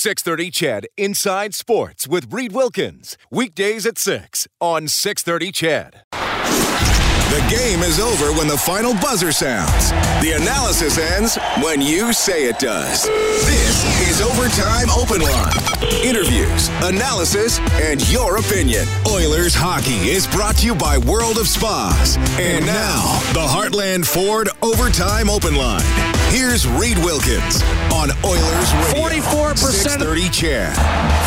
630 CHED Inside Sports with Reed Wilkins. Weekdays at 6 on 630 CHED. The game is over when the final buzzer sounds. The analysis ends when you say it does. This is Overtime Open Line. Interviews, analysis, and your opinion. Oilers hockey is brought to you by World of Spas. And now, the Heartland Ford Overtime Open Line. Here's Reed Wilkins on Oilers Radio. 44% 630 CHED.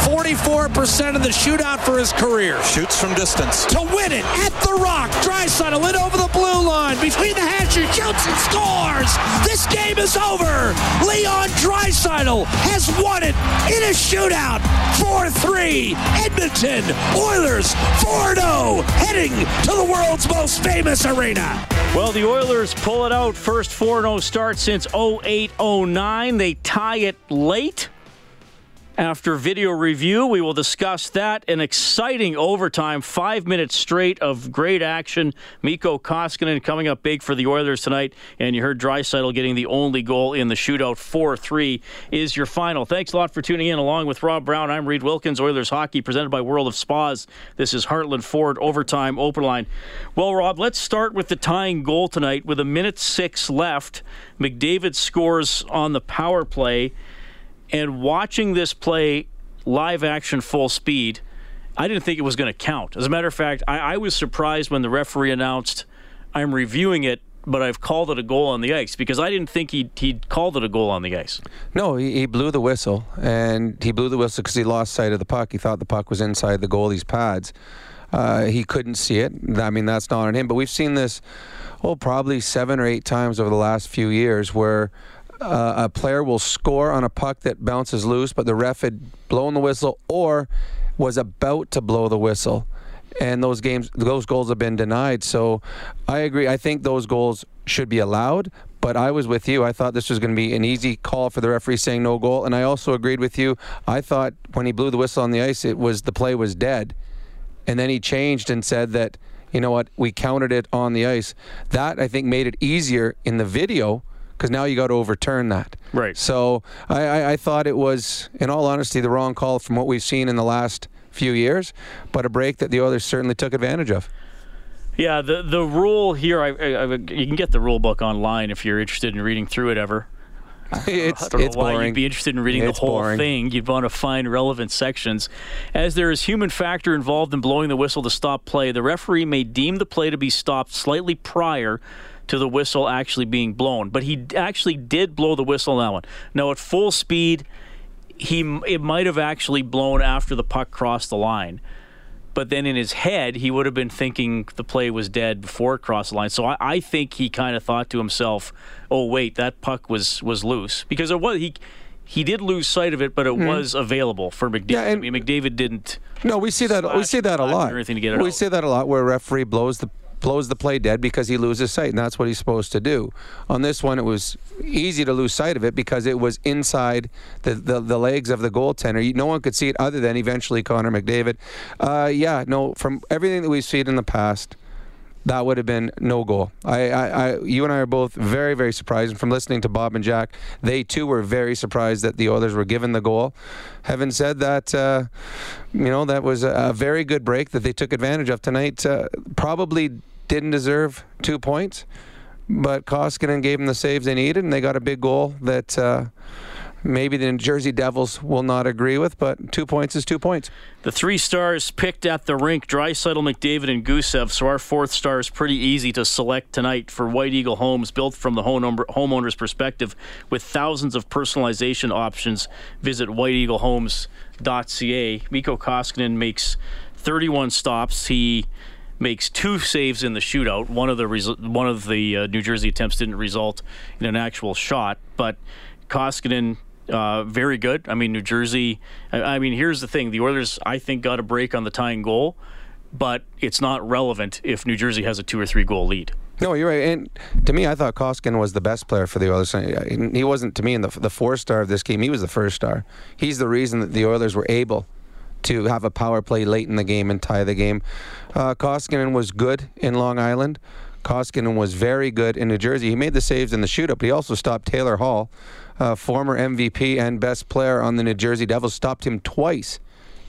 44% of the shootout for his career. Shoots from distance. To win it at the Rock. Draisaitl in over the blue line. Between the hashes, shoots and scores. This game is over. Leon Draisaitl has won it in a shootout. 4-3. Edmonton Oilers 4-0. Heading to the world's most famous arena. Well, the Oilers pull it out. First 4 0 start since 08 09. They tie it late. After video review, we will discuss that. An exciting overtime, five minutes straight of great action. Mikko Koskinen coming up big for the Oilers tonight. And you heard Draisaitl getting the only goal in the shootout. 4 3 is your final. Thanks a lot for tuning in. Along with Rob Brown, I'm Reed Wilkins, Oilers Hockey, presented by World of Spas. This is Heartland Ford Overtime Open Line. Well, Rob, let's start with the tying goal tonight. With a minute six left, McDavid scores on the power play. And watching this play live action full speed, I didn't think it was going to count. As a matter of fact, I, I, was surprised when the referee announced, I'm reviewing it, but I've called it a goal on the ice because I didn't think he'd, he'd called it a goal on the ice. No, he, he blew the whistle, and he blew the whistle because he lost sight of the puck. He thought the puck was inside the goalie's pads. Uh, he couldn't see it. I mean, that's not on him. But we've seen this, oh, probably seven or eight times over the last few years where uh, a player will score on a puck that bounces loose, but the ref had blown the whistle or was about to blow the whistle. And those games, those goals have been denied. So I agree. I think those goals should be allowed. But I was with you. I thought this was going to be an easy call for the referee saying no goal. And I also agreed with you. I thought when he blew the whistle on the ice, it was the play was dead. And then he changed and said that, you know what, we counted it on the ice. That, I think, made it easier in the video because now you got to overturn that. Right. So I, I, I, thought it was, in all honesty, the wrong call from what we've seen in the last few years, but a break that the others certainly took advantage of. Yeah, the the rule here, I, I, you can get the rule book online if you're interested in reading through it ever. it's, I don't know it's why boring. you'd be interested in reading it's the whole boring. thing. You'd want to find relevant sections. As there is human factor involved in blowing the whistle to stop play, the referee may deem the play to be stopped slightly prior to the whistle actually being blown. But he actually did blow the whistle on that one. Now at full speed, he it might have actually blown after the puck crossed the line. But then in his head, he would have been thinking the play was dead before it crossed the line. So I, I think he kind of thought to himself, "Oh wait, that puck was was loose," because it was he he did lose sight of it, but it mm. was available for McDavid. Yeah, I mean, McDavid didn't. No, we see that. We see that a lot. Anything to get it we out. see that a lot, where a referee blows the blows the play dead because he loses sight, and that's what he's supposed to do. On this one, it was easy to lose sight of it because it was inside the, the, the legs of the goaltender. No one could see it other than eventually Connor McDavid. Uh, yeah, no, from everything that we've seen in the past, that would have been no goal. I, I, I, you and I are both very, very surprised. And from listening to Bob and Jack, they too were very surprised that the Oilers were given the goal. Having said that, uh, you know that was a, a, very good break that they took advantage of tonight. Uh, probably didn't deserve two points, but Koskinen gave them the saves they needed, and they got a big goal that uh, maybe the New Jersey Devils will not agree with, but two points is two points. The three stars picked at the rink, Draisaitl, McDavid, and Gusev. So our fourth star is pretty easy to select tonight for White Eagle Homes, built from the homeowner's perspective with thousands of personalization options. Visit whiteeaglehomes.ca. Mikko Koskinen makes 31 stops. He makes two saves in the shootout. One of the one of the uh, New Jersey attempts didn't result in an actual shot, but Koskinen uh, very good. I mean, New Jersey. I, I, mean, here's the thing: the Oilers, I think, got a break on the tying goal, but it's not relevant if New Jersey has a two or three goal lead. No, you're right. And to me, I thought Koskinen was the best player for the Oilers. He wasn't to me in the the four star of this game. He was the first star. He's the reason that the Oilers were able to have a power play late in the game and tie the game. Uh, Koskinen was good in Long Island. Koskinen was very good in New Jersey. He made the saves in the shootout, but he also stopped Taylor Hall, uh, former MVP and best player on the New Jersey Devils, stopped him twice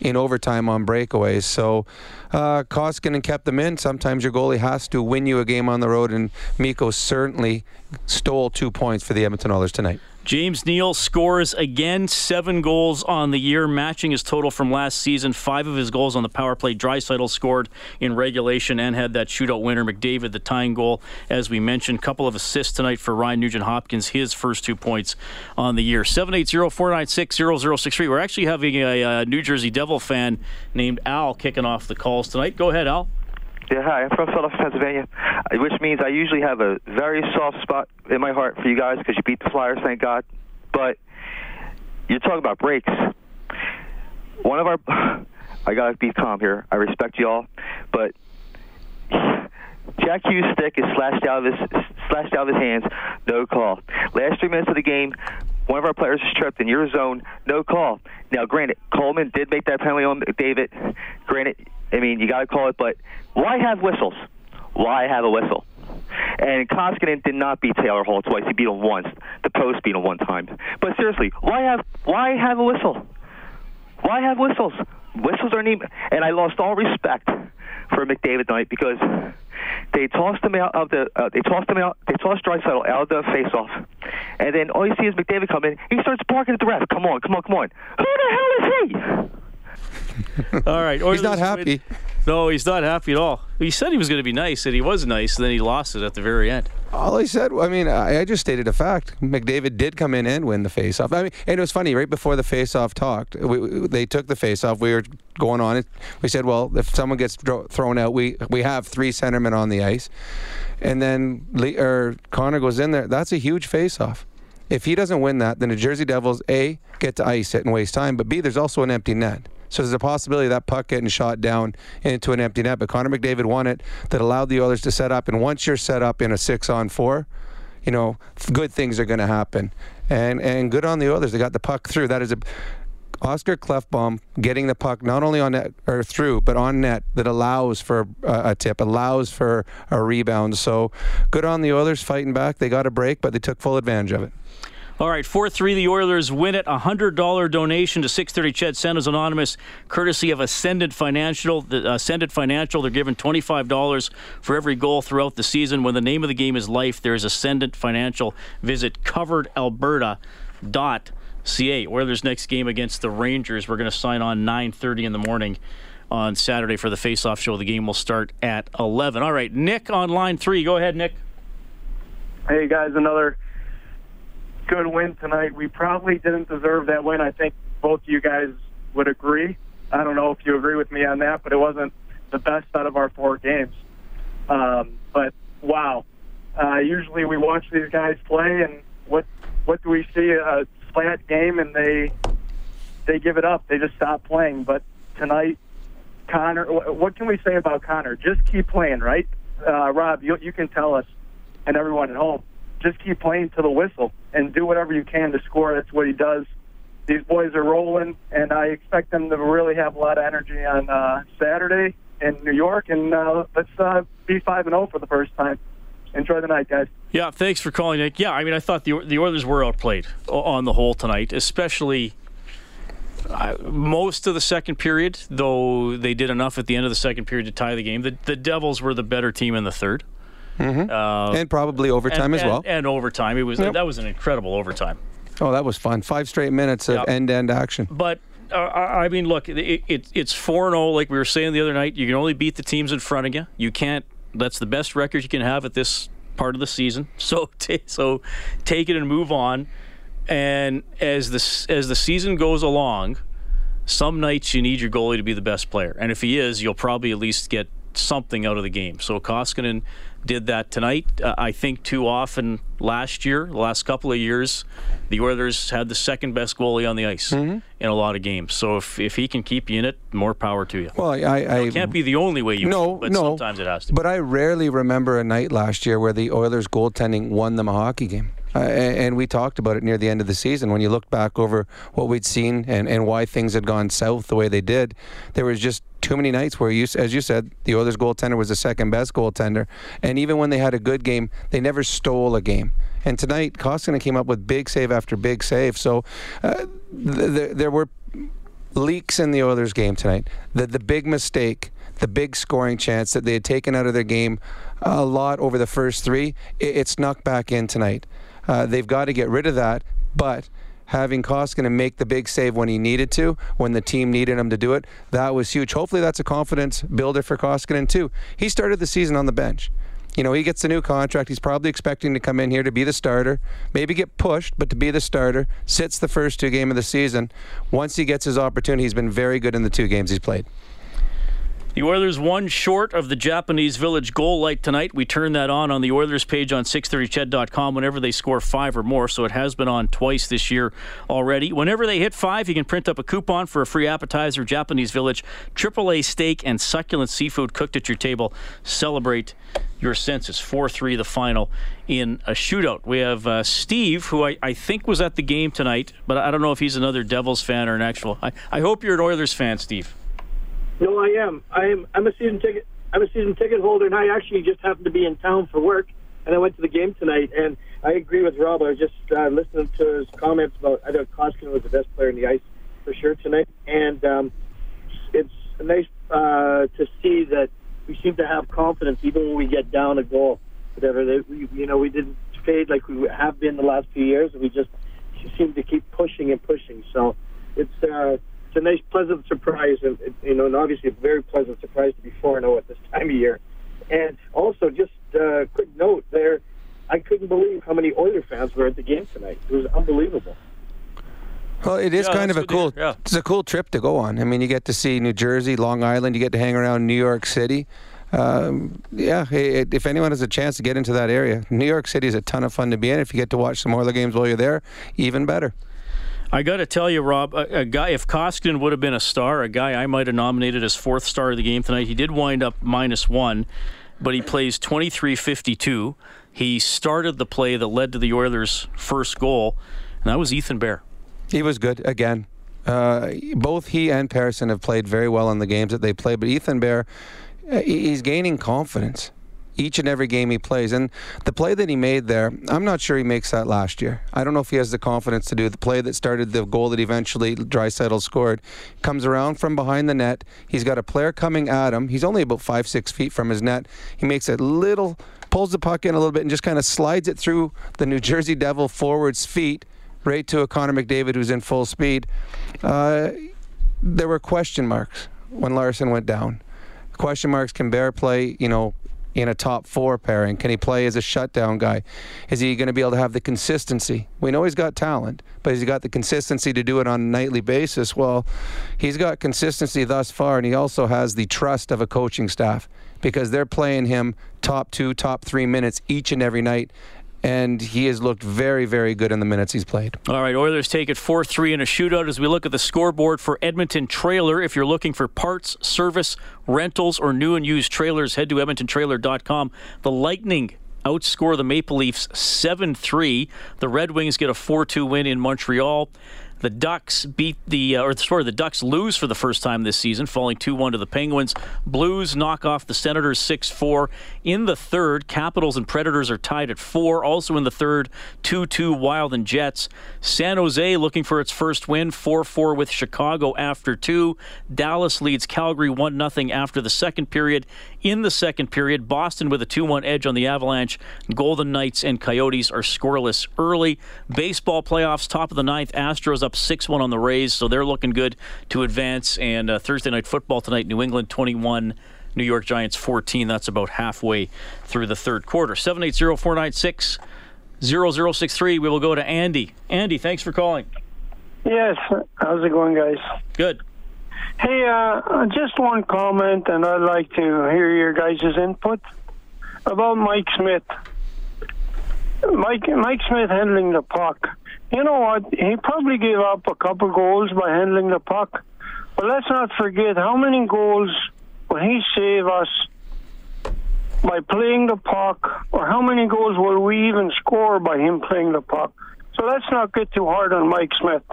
in overtime on breakaways. So uh, Koskinen kept them in. Sometimes your goalie has to win you a game on the road, and Mikko certainly stole two points for the Edmonton Oilers tonight. James Neal scores again, seven goals on the year, matching his total from last season. Five of his goals on the power play. Draisaitl scored in regulation and had that shootout winner. McDavid, the tying goal, as we mentioned. Couple of assists tonight for Ryan Nugent Hopkins, his first two points on the year. 780 496 0063. We're actually having a, a New Jersey Devil fan named Al kicking off the calls tonight. Go ahead, Al. Yeah, hi. I'm from Philadelphia, Pennsylvania, uh, which means I usually have a very soft spot in my heart for you guys because you beat the Flyers, thank God. But you're talking about breaks. One of our, I gotta be calm here. I respect y'all, but Jack Hughes' stick is slashed out of his slashed out of his hands. No call. Last three minutes of the game, one of our players is tripped in your zone. No call. Now, granted, Coleman did make that penalty on David. Granted, I mean you got to call it, but why have whistles? Why have a whistle? And Koskinen did not beat Taylor Hall twice. He beat him once. The post beat him one time. But seriously, why have why have a whistle? Why have whistles? Whistles are neat. And I lost all respect for McDavid tonight because they tossed him out of the. Uh, they tossed him out. They tossed Draisaitl out of the face-off, and then all you see is McDavid come in. He starts barking at the ref. Come on, come on, come on. Who the hell is he? all right, he's not happy. Win. No, he's not happy at all. He said he was going to be nice, and he was nice, and then he lost it at the very end. All I said, I mean, I, I just stated a fact. McDavid did come in and win the faceoff. I mean, and it was funny. Right before the faceoff talked, we, we, they took the faceoff. We were going on it. We said, well, if someone gets dro- thrown out, we we have three centermen on the ice, and then Lee, or Connor goes in there. That's a huge faceoff. If he doesn't win that, then the Jersey Devils a get to ice it and waste time, but b there's also an empty net. So there's a possibility that puck getting shot down into an empty net. But Connor McDavid won it that allowed the Oilers to set up. And once you're set up in a six on four, you know, good things are going to happen. And and good on the Oilers. They got the puck through. That is a Oscar Klefbom getting the puck not only on net or through, but on net that allows for a, a, tip, allows for a rebound. So good on the Oilers fighting back. They got a break, but they took full advantage of it. All right, 4 3, the Oilers win it. A $100 donation to 630 Ched Santa's Anonymous, courtesy of Ascendant Financial. The uh, Ascendant Financial, they're given $25 for every goal throughout the season. When the name of the game is life, there's Ascendant Financial. Visit coveredalberta.ca. Oilers' next game against the Rangers, we're going to sign on 9.30 in the morning on Saturday for the face-off show. The game will start at 11. All right, Nick on line three. Go ahead, Nick. Hey, guys, another good win tonight. We probably didn't deserve that win. I think both of you guys would agree. I don't know if you agree with me on that, but it wasn't the best out of our four games. Um, but wow, uh, usually we watch these guys play, and what what do we see? A flat game, and they they give it up. They just stop playing. But tonight, Connor, what can we say about Connor? Just keep playing, right? Uh, Rob, you you can tell us and everyone at home just keep playing to the whistle and do whatever you can to score. That's what he does. These boys are rolling, and I expect them to really have a lot of energy on uh, Saturday in New York. And uh, let's uh, be five and zero oh for the first time. Enjoy the night, guys. Yeah, thanks for calling, Nick. Yeah, I mean, I thought the the Oilers were outplayed on the whole tonight, especially. Uh, most of the second period, though they did enough at the end of the second period to tie the game. The, the Devils were the better team in the third. Mm-hmm. Uh, and probably overtime and, as well. And, and overtime. It was yep. that was an incredible overtime. Oh, that was fun. Five straight minutes of yep. end-to-end action. But uh, I mean, look, it, it, it's four and zero. Oh, like we were saying the other night, you can only beat the teams in front of you. You can't. That's the best record you can have at this part of the season. So, t- so take it and move on. And as the as the season goes along, some nights you need your goalie to be the best player, and if he is, you'll probably at least get something out of the game. So Koskinen did that tonight. Uh, I think too often last year, the last couple of years, the Oilers had the second best goalie on the ice mm-hmm. in a lot of games. So if, if he can keep you in it, more power to you. Well, I, I it can't be the only way you no but no sometimes it has to. Be. But I rarely remember a night last year where the Oilers goaltending won them a hockey game. Uh, and we talked about it near the end of the season when you looked back over what we'd seen and, and why things had gone south the way they did. There was just too many nights where you, as you said, the Oilers goaltender was the second best goaltender, and even when they had a good game, they never stole a game. And tonight, Koskinen came up with big save after big save. So uh, th- th- there were leaks in the Oilers game tonight. The the big mistake, the big scoring chance that they had taken out of their game a lot over the first three, it, it snuck back in tonight. Uh, they've got to get rid of that, but having Koskinen make the big save when he needed to, when the team needed him to do it, that was huge. Hopefully, that's a confidence builder for Koskinen too. He started the season on the bench. You know, he gets a new contract. He's probably expecting to come in here to be the starter, maybe get pushed, but to be the starter. Sits the first two games of the season. Once he gets his opportunity, he's been very good in the two games he's played. The Oilers one short of the Japanese Village goal light tonight. We turn that on on the Oilers page on 630ched.com whenever they score five or more. So it has been on twice this year already. Whenever they hit five, you can print up a coupon for a free appetizer, Japanese Village, AAA steak, and succulent seafood cooked at your table. Celebrate your senses. 4 3 the final in a shootout. We have uh, Steve, who I, I think was at the game tonight, but I don't know if he's another Devils fan or an actual. I, I hope you're an Oilers fan, Steve. No, I am. I am. I'm a season ticket. I'm a season ticket holder, and I actually just happened to be in town for work, and I went to the game tonight. And I agree with Rob. I was just uh, listening to his comments about. I thought Koskinen was the best player in the ice for sure tonight, and um, it's nice uh, to see that we seem to have confidence even when we get down a goal. Whatever they, you know, we didn't fade like we have been the last few years. We just seem to keep pushing and pushing. So it's. Uh, it's a nice, pleasant surprise, and you know, and obviously a very pleasant surprise to be four zero at this time of year. And also, just a uh, quick note there, I couldn't believe how many Oiler fans were at the game tonight. It was unbelievable. Well, it is Yeah, kind of a cool. yeah. It's a cool trip to go on. I mean, you get to see New Jersey, Long Island. You get to hang around New York City. Um, yeah, it, if anyone has a chance to get into that area, New York City is a ton of fun to be in. If you get to watch some Oiler games while you're there, even better. I got to tell you, Rob, a, a, guy, if Koskinen would have been a star, a guy I might have nominated as fourth star of the game tonight, he did wind up minus one, but he plays 23 52. He started the play that led to the Oilers' first goal, and that was Ethan Bear. He was good again. Uh, both he and Persson have played very well in the games that they played, but Ethan Bear, uh, he's gaining confidence each and every game he plays. And the play that he made there, I'm not sure he makes that last year. I don't know if he has the confidence to do the play that started the goal that eventually Draisaitl scored. Comes around from behind the net. He's got a player coming at him. He's only about five, six feet from his net. He makes a little, pulls the puck in a little bit and just kind of slides it through the New Jersey Devil forward's feet right to a Connor McDavid who's in full speed. Uh, there were question marks when Larsson went down. Question marks can Bear play, you know, in a top four pairing? Can he play as a shutdown guy? Is he going to be able to have the consistency? We know he's got talent, but has he got the consistency to do it on a nightly basis? Well, he's got consistency thus far, and he also has the trust of a coaching staff because they're playing him top two, top three minutes each and every night. And he has looked very, very good in the minutes he's played. All right, Oilers take it 4 3 in a shootout as we look at the scoreboard for Edmonton Trailer. If you're looking for parts, service, rentals, or new and used trailers, head to EdmontonTrailer.com. The Lightning outscore the Maple Leafs 7 3. The Red Wings get a 4 2 win in Montreal. The Ducks beat the, uh, or sorry, the Ducks lose for the first time this season, falling 2 1 to the Penguins. Blues knock off the Senators 6 4. In the third, Capitals and Predators are tied at 4. Also in the third, 2 2 Wild and Jets. San Jose looking for its first win, 4 4 with Chicago after 2. Dallas leads Calgary 1 0 after the second period. In the second period, Boston with a 2 1 edge on the Avalanche. Golden Knights and Coyotes are scoreless early. Baseball playoffs, top of the ninth. Astros up 6 1 on the Rays, so they're looking good to advance. And uh, Thursday night football tonight, New England 21. New York Giants 14. That's about halfway through the third quarter. 780 496 0063. We will go to Andy. Andy, thanks for calling. Yes. How's it going, guys? Good. Hey, uh, just one comment, and I'd like to hear your guys' input about Mike Smith. Mike Mike Smith handling the puck. You know what? He probably gave up a couple goals by handling the puck, but let's not forget how many goals will he save us by playing the puck, or how many goals will we even score by him playing the puck? So let's not get too hard on Mike Smith.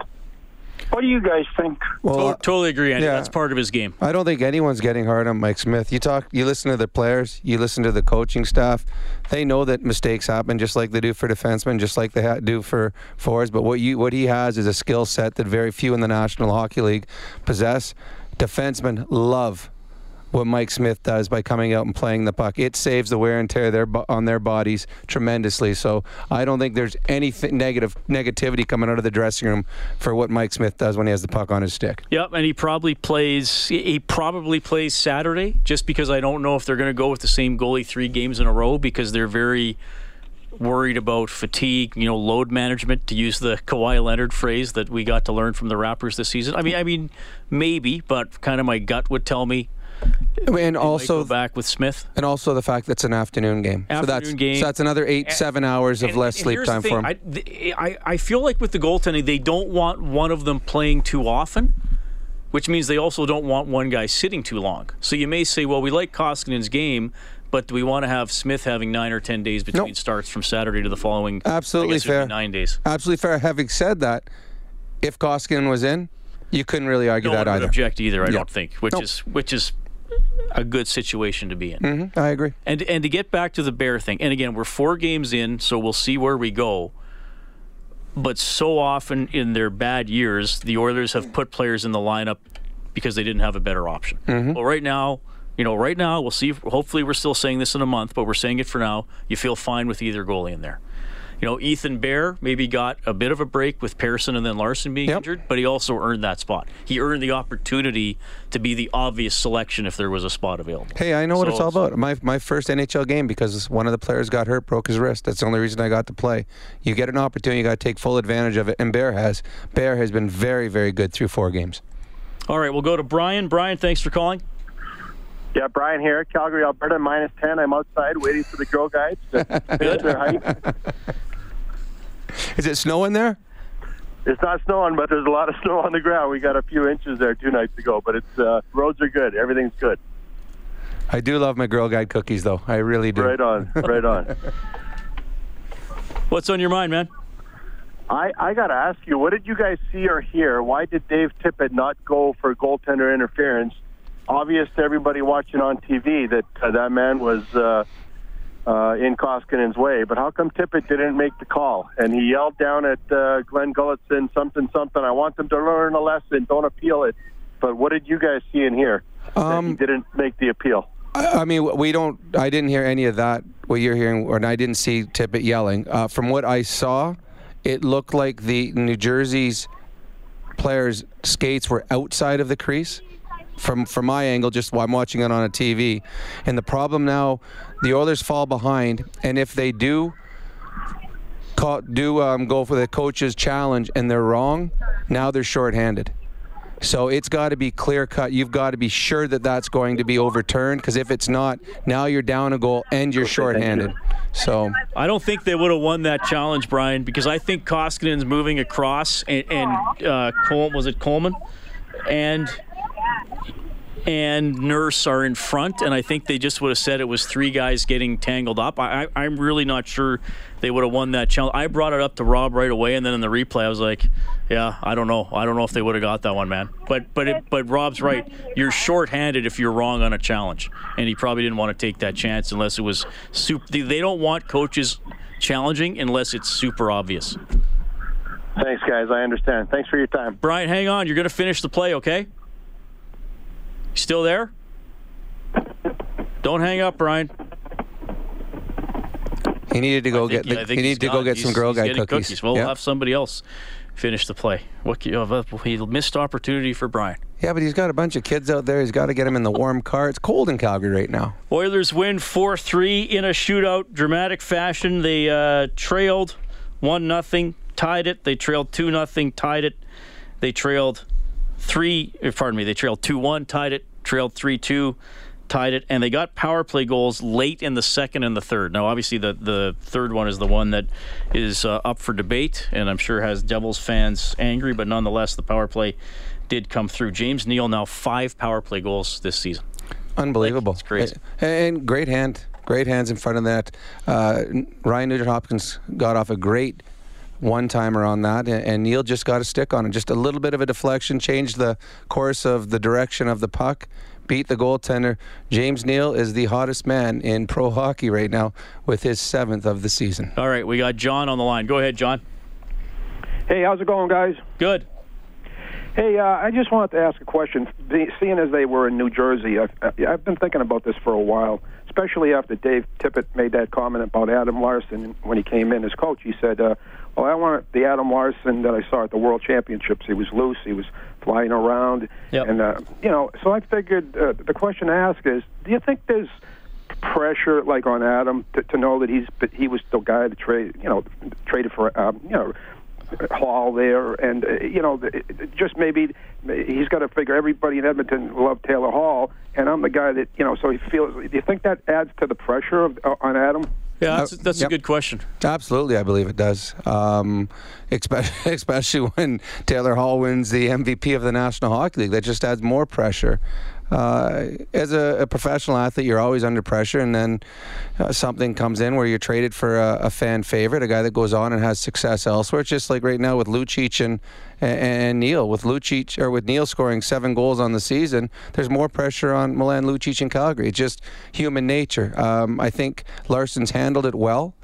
What do you guys think? Well, To- uh, totally agree, Andy. yeah. That's part of his game. I don't think anyone's getting hard on Mike Smith. You talk, you listen to the players, you listen to the coaching staff. They know that mistakes happen, just like they do for defensemen, just like they do for forwards. But what you, what he has is a skill set that very few in the National Hockey League possess. Defensemen love what Mike Smith does by coming out and playing the puck. It saves the wear and tear their on their bodies tremendously. So I don't think there's any negative negativity coming out of the dressing room for what Mike Smith does when he has the puck on his stick. Yep, and he probably plays. He probably plays Saturday, just because I don't know if they're going to go with the same goalie three games in a row because they're very worried about fatigue, you know, load management, to use the Kawhi Leonard phrase that we got to learn from the Raptors this season. I mean, I mean, maybe, but kind of my gut would tell me And also back with Smith. And also the fact that it's an afternoon game. so that's Afternoon game. so that's another eight, seven hours of And- less and sleep time for him. I, I, I feel like with the goaltending, they don't want one of them playing too often, which means they also don't want one guy sitting too long. So you may say, well, we like Koskinen's game, but do we want to have Smith having nine or ten days between Nope. starts from Saturday to the following? Absolutely I guess it would be fair. Nine days. Absolutely fair. Having said that, if Koskinen was in, you couldn't really argue No that either. object either. I Yeah. don't think, which Nope. is which is a good situation to be in. Mhm, I agree. And and to get back to the bear thing, and again, we're four games in, so we'll see where we go. But so often in their bad years, the Oilers have put players in the lineup because they didn't have a better option. Well, right now, you know, right now we'll see. If, hopefully, we're still saying this in a month, but we're saying it for now. You feel fine with either goalie in there. You know, Ethan Bear maybe got a bit of a break with Persson and then Larsson being Yep. injured, but he also earned that spot. He earned the opportunity to be the obvious selection if there was a spot available. Hey, I know what it's all about. My my first NHL game because one of the players got hurt, broke his wrist. That's the only reason I got to play. You get an opportunity, you got to take full advantage of it. And Bear has. Bear has been very, very good through four games. All right, we'll go to Brian. Brian, thanks for calling. Yeah, Brian here, Calgary, Alberta, minus 10. I'm outside waiting for the Girl Guides to finish their hike. Is it snowing there? It's not snowing, but there's a lot of snow on the ground. We got a few inches there two nights ago, but it's uh, roads are good. Everything's good. I do love my Girl Guide cookies, though. I really do. Right on, right on. What's on your mind, man? I, I got to ask you, what did you guys see or hear? Why did Dave Tippett not go for goaltender interference? Obvious to everybody watching on TV that uh, that man was uh, uh, in Koskinen's way, but how come Tippett didn't make the call? And he yelled down at uh, Glen Gulutzan, something, something. I want them to learn a lesson. Don't appeal it. But what did you guys see in here that he didn't make the appeal. I I mean, we don't. I didn't hear any of that. What you're hearing, or I didn't see Tippett yelling. Uh, from what I saw, it looked like the New Jersey's players' skates were outside of the crease. From from my angle, just while I'm watching it on a TV, and the problem now, the Oilers fall behind, and if they do call, do um, go for the coach's challenge and they're wrong, now they're shorthanded. So it's got to be clear cut. You've got to be sure that that's going to be overturned because if it's not, now you're down a goal and you're shorthanded. So I don't think they would have won that challenge, Brian, because I think Koskinen's moving across, and, and uh, Col- was it Coleman, and and Nurse are in front, and I think they just would have said it was three guys getting tangled up. I, I, I'm really not sure they would have won that challenge. I brought it up to Rob right away, and then in the replay, I was like, "Yeah, I don't know. I don't know if they would have got that one, man." But but it, but Rob's right. You're shorthanded if you're wrong on a challenge, and he probably didn't want to take that chance unless it was super. They, they don't want coaches challenging unless it's super obvious. Thanks, guys. I understand. Thanks for your time. Brian, hang on. You're going to finish the play, okay? Still there? Don't hang up, Brian. he needed to go get. The, he needed to go get some Girl he's Guide getting cookies. We'll have somebody else finish the play. What you have? He missed opportunity for Brian. yeah, but he's got a bunch of kids out there. He's got to get them in the warm car. It's cold in Calgary right now. Oilers win 4 3 in a shootout, dramatic fashion. They uh, trailed 1 nothing, tied it. They trailed 2 nothing, tied it. They trailed 3, uh, pardon me, they trailed 2 1, tied it, trailed 3 2, tied it. And they got power play goals late in the second and the third. Now, obviously, the, the third one is the one that is uh, up for debate, and I'm sure has Devils fans angry, but nonetheless, the power play did come through. James Neal now five power play goals this season. Unbelievable. it's crazy. And great hand. Great hands in front of that. Uh, Ryan Nugent Hopkins got off a great one timer on that, and, and Neal just got a stick on it. Just a little bit of a deflection, changed the course of the direction of the puck, beat the goaltender. James Neal is the hottest man in pro hockey right now with his seventh of the season. All right, we got John on the line. Go ahead, John. Hey, how's it going, guys? Good. Hey, uh, I just wanted to ask a question. Seeing as they were in New Jersey, I've, I've been thinking about this for a while, especially after Dave Tippett made that comment about Adam Larsson when he came in as coach. He said, uh, "Well, I want the Adam Larsson that I saw at the World Championships. He was loose. He was flying around, Yep. and uh, you know." So I figured uh, the question to ask is, do you think there's pressure like on Adam to, to know that he's that he was the guy that trade you know traded for um, you know Hall there, and uh, you know it- it- just maybe he's got to figure everybody in Edmonton love Taylor Hall, and I'm the guy that you know. So he feels. Do you think that adds to the pressure of, uh, on Adam? Yeah, that's, that's yep. a good question. Absolutely, I believe it does. Um, especially, especially when Taylor Hall wins the MVP of the National Hockey League, that just adds more pressure. Uh, as a, a professional athlete, you're always under pressure, and then uh, something comes in where you're traded for a, a fan favorite, a guy that goes on and has success elsewhere. It's just like right now with Lucic and and Neal. With Lucic or with Neal scoring seven goals on the season, there's more pressure on Milan Lucic in Calgary. It's just human nature. Um, I think Larsson's handled it well.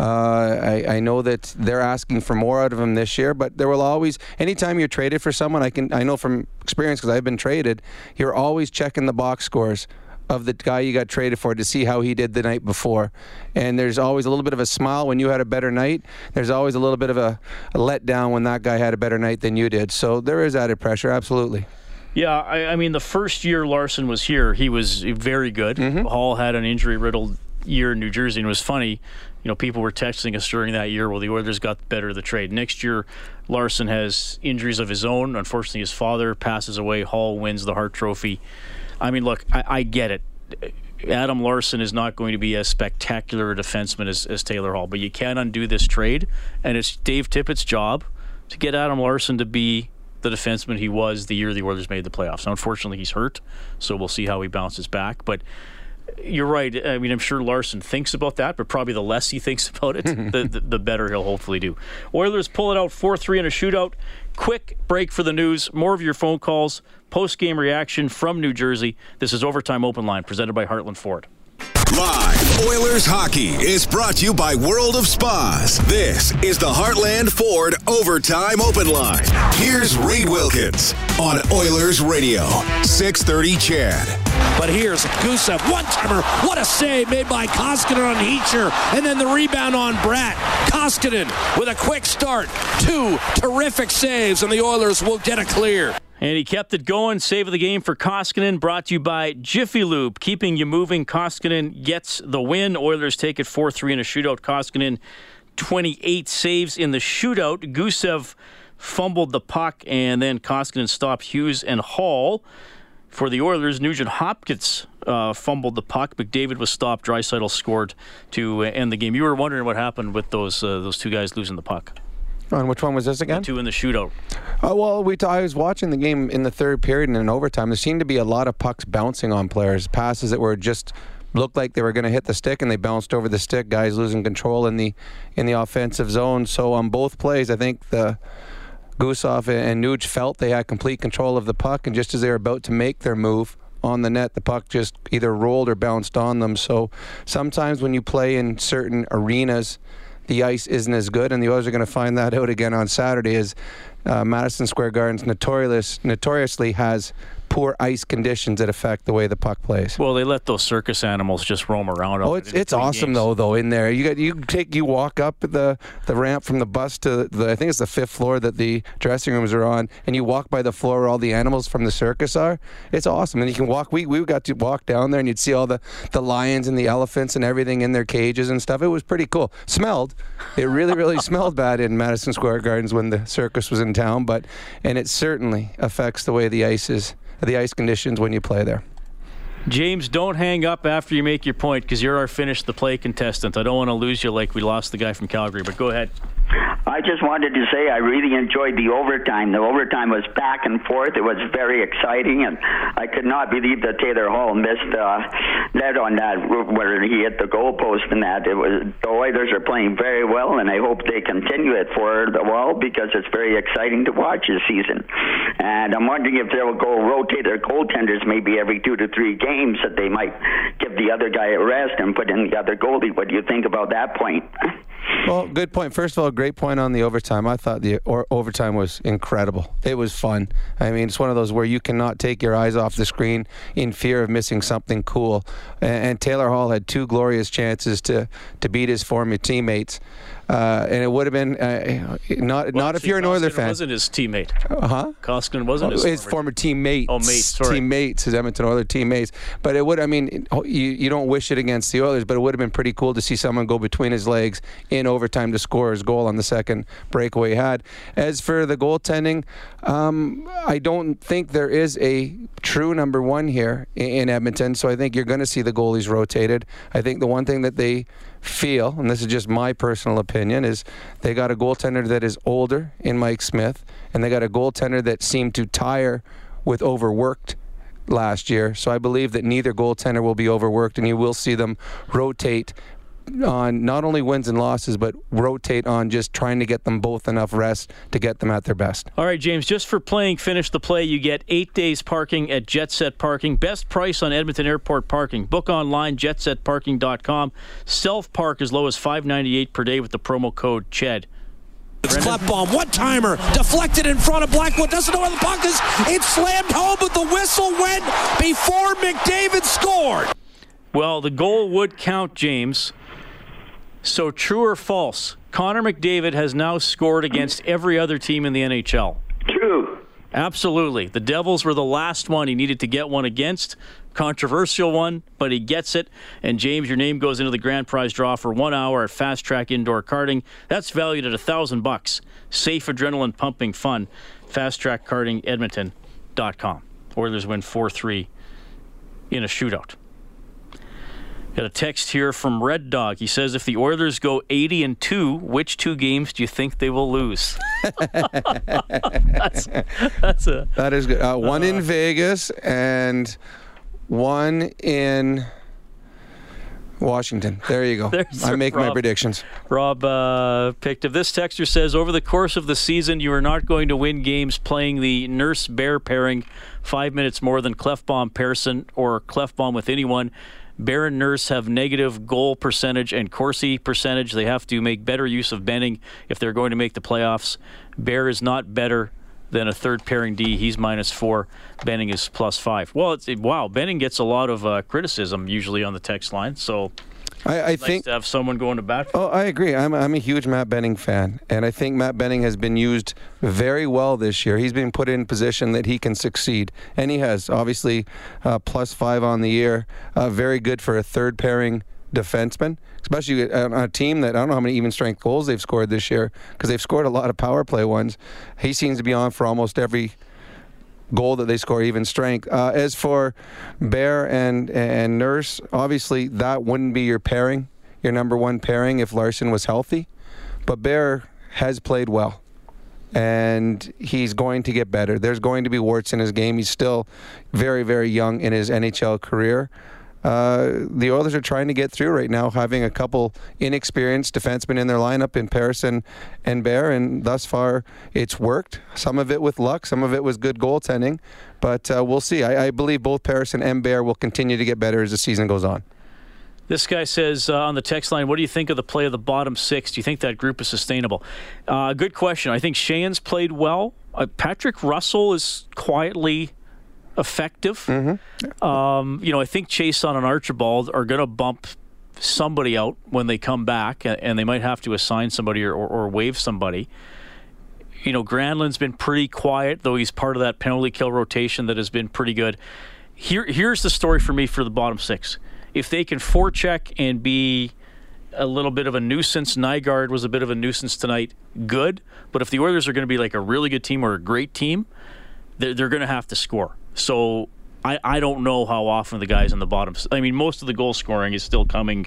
Uh, I, I know that they're asking for more out of him this year, but there will always, anytime you're traded for someone, I can, I know from experience because I've been traded, you're always checking the box scores of the guy you got traded for to see how he did the night before. And there's always a little bit of a smile when you had a better night. There's always a little bit of a, a letdown when that guy had a better night than you did. So there is added pressure, absolutely. Yeah, I, I mean, the first year Larsson was here, he was very good. Hall had an injury riddled year in New Jersey, and it was funny. You know, people were texting us during that year. Well, the Oilers got better of the trade. Next year, Larsson has injuries of his own. Unfortunately, his father passes away. Hall wins the Hart Trophy. I mean, look, I, I get it. Adam Larsson is not going to be as spectacular a defenseman as, as Taylor Hall, but you can't undo this trade, and it's Dave Tippett's job to get Adam Larsson to be the defenseman he was the year the Oilers made the playoffs. Now, unfortunately, he's hurt, so we'll see how he bounces back. But you're right. I mean, I'm sure Larsson thinks about that, but probably the less he thinks about it, the, the, the better he'll hopefully do. Oilers pull it out 4 3 in a shootout. Quick break for the news. More of your phone calls, post game reaction from New Jersey. This is Overtime Open Line presented by Heartland Ford. Live Oilers hockey is brought to you by World of Spas. This is the Heartland Ford Overtime Open Line. Here's Reed Wilkins on Oilers Radio, 630 CHED. But here's Gusev, one timer. What a save made by Koskinen on Hischier. And then the rebound on Bratt. Koskinen with a quick start. Two terrific saves, and the Oilers will get a clear. And he kept it going. Save of the game for Koskinen, brought to you by Jiffy Lube, keeping you moving. Koskinen gets the win. Oilers take it 4 3 in a shootout. Koskinen, 28 saves in the shootout. Gusev fumbled the puck, and then Koskinen stopped Hughes and Hall. For the Oilers, Nugent Hopkins uh, fumbled the puck. McDavid was stopped. Draisaitl scored to uh, end the game. You were wondering what happened with those uh, those two guys losing the puck. And which one was this again? Two in the shootout. Uh, well, we t- I was watching the game in the third period and in overtime. There seemed to be a lot of pucks bouncing on players, passes that were just looked like they were going to hit the stick and they bounced over the stick. Guys losing control in the in the offensive zone. So on both plays, I think the Gusev and Nuge felt they had complete control of the puck, and just as they were about to make their move on the net, the puck just either rolled or bounced on them. So sometimes when you play in certain arenas, the ice isn't as good, and the Oilers are going to find that out again on Saturday. As uh, Madison Square Gardens notorious, notoriously has poor ice conditions that affect the way the puck plays. Well, they let those circus animals just roam around. Oh, it's it's awesome games. though. Though in there, you got you take you walk up the the ramp from the bus to the I think it's the fifth floor that the dressing rooms are on, and you walk by the floor where all the animals from the circus are. It's awesome, and you can walk. We we got to walk down there, and you'd see all the the lions and the elephants and everything in their cages and stuff. It was pretty cool. Smelled, it really really smelled bad in Madison Square Gardens when the circus was in town, but and it certainly affects the way the ice is the ice conditions when you play there. James, don't hang up after you make your point because you're our finish the play contestant. I don't want to lose you like we lost the guy from Calgary, but go ahead. I just wanted to say I really enjoyed the overtime. The overtime was back and forth. It was very exciting, and I could not believe that Taylor Hall missed uh, net on that where he hit the goalpost and that. It was the Oilers are playing very well, and I hope they continue it for the while because it's very exciting to watch this season. And I'm wondering if they'll go rotate their goaltenders maybe every two to three games that they might give the other guy a rest and put in the other goalie. What do you think about that point? Well, good point. First of all, great point on the overtime. I thought the or- overtime was incredible. It was fun. I mean, it's one of those where you cannot take your eyes off the screen in fear of missing something cool. And, and Taylor Hall had two glorious chances to to beat his former teammates. Uh, and it would have been uh, not Well, not if you're an Oiler Koskinen fan. wasn't his teammate. Uh huh. Koskinen wasn't his, his former teammate. Oh, mates, sorry. Teammates, his Edmonton Oilers teammates. But it would, I mean, you, you don't wish it against the Oilers, but it would have been pretty cool to see someone go between his legs in overtime to score his goal on the second breakaway he had. As for the goaltending, um, I don't think there is a true number one here in Edmonton, so I think you're going to see the goalies rotated. I think the one thing that they feel, and this is just my personal opinion, is they got a goaltender that is older in Mike Smith, and they got a goaltender that seemed to tire with overworked last year. So I believe that neither goaltender will be overworked, and you will see them rotate on not only wins and losses, but rotate on just trying to get them both enough rest to get them at their best. All right, James, just for playing Finish the Play, you get eight days parking at Jet Set Parking. Best price on Edmonton Airport parking. Book online, jetsetparking.com. Self park as low as five ninety eight per day with the promo code CHED. It's Klefbom, one timer, deflected in front of Blackwood, doesn't know where the puck is. It's slammed home, but the whistle went before McDavid scored. Well, the goal would count, James. So, true or false? Connor McDavid has now scored against every other team in the NHL. True. Absolutely. The Devils were the last one he needed to get one against. Controversial one, but he gets it. And James, your name goes into the grand prize draw for one hour at Fast Track Indoor Karting. That's valued at a thousand bucks. Safe, adrenaline pumping fun. Fast Track Karting Edmonton.com. Oilers win 4 3 in a shootout. Got a text here from Red Dog. He says, "If the Oilers go 80 and two, which two games do you think they will lose?" that's, that's a That is good. Uh, one in Vegas and one in Washington. There you go. I make my predictions. Rob uh, picked up. This texter says, "Over the course of the season, you are not going to win games playing the Nurse Bear pairing five minutes more than Klefbom Persson or Klefbom with anyone." Bear and Nurse have negative goal percentage and Corsi percentage. They have to make better use of Benning if they're going to make the playoffs. Bear is not better than a third pairing D. He's minus four. Benning is plus five. Well, it's, wow, Benning gets a lot of uh, criticism usually on the text line. So I, I nice think. to have someone going to bat. Oh, I agree. I'm, I'm a huge Matt Benning fan, and I think Matt Benning has been used very well this year. He's been put in position that he can succeed, and he has. Obviously, uh, plus five on the year. Uh, very good for a third pairing defenseman, especially on a team that I don't know how many even strength goals they've scored this year because they've scored a lot of power play ones. He seems to be on for almost every goal that they score, even strength. Uh, as for Bear and and Nurse, obviously that wouldn't be your pairing, your number one pairing if Larsson was healthy. But Bear has played well, and he's going to get better. There's going to be warts in his game. He's still very very young in his NHL career. Uh, the Oilers are trying to get through right now, having a couple inexperienced defensemen in their lineup in Paris and, and Bear, and thus far it's worked. Some of it with luck, some of it was good goaltending, but uh, we'll see. I, I believe both Paris and Bear will continue to get better as the season goes on. This guy says uh, on the text line, "What do you think of the play of the bottom six? Do you think that group is sustainable?" Uh, good question. I think Sheahan's played well. Uh, Patrick Russell is quietly effective. Um, you know, I think Chiasson and Archibald are going to bump somebody out when they come back, and they might have to assign somebody or, or, or waive somebody. You know, Granlund's been pretty quiet, though he's part of that penalty kill rotation that has been pretty good. Here, here's the story for me for the bottom six. If they can forecheck and be a little bit of a nuisance, Nygard was a bit of a nuisance tonight. Good, but if the Oilers are going to be like a really good team or a great team, they're, they're going to have to score. So I, I don't know how often the guys on the bottom. I mean, most of the goal scoring is still coming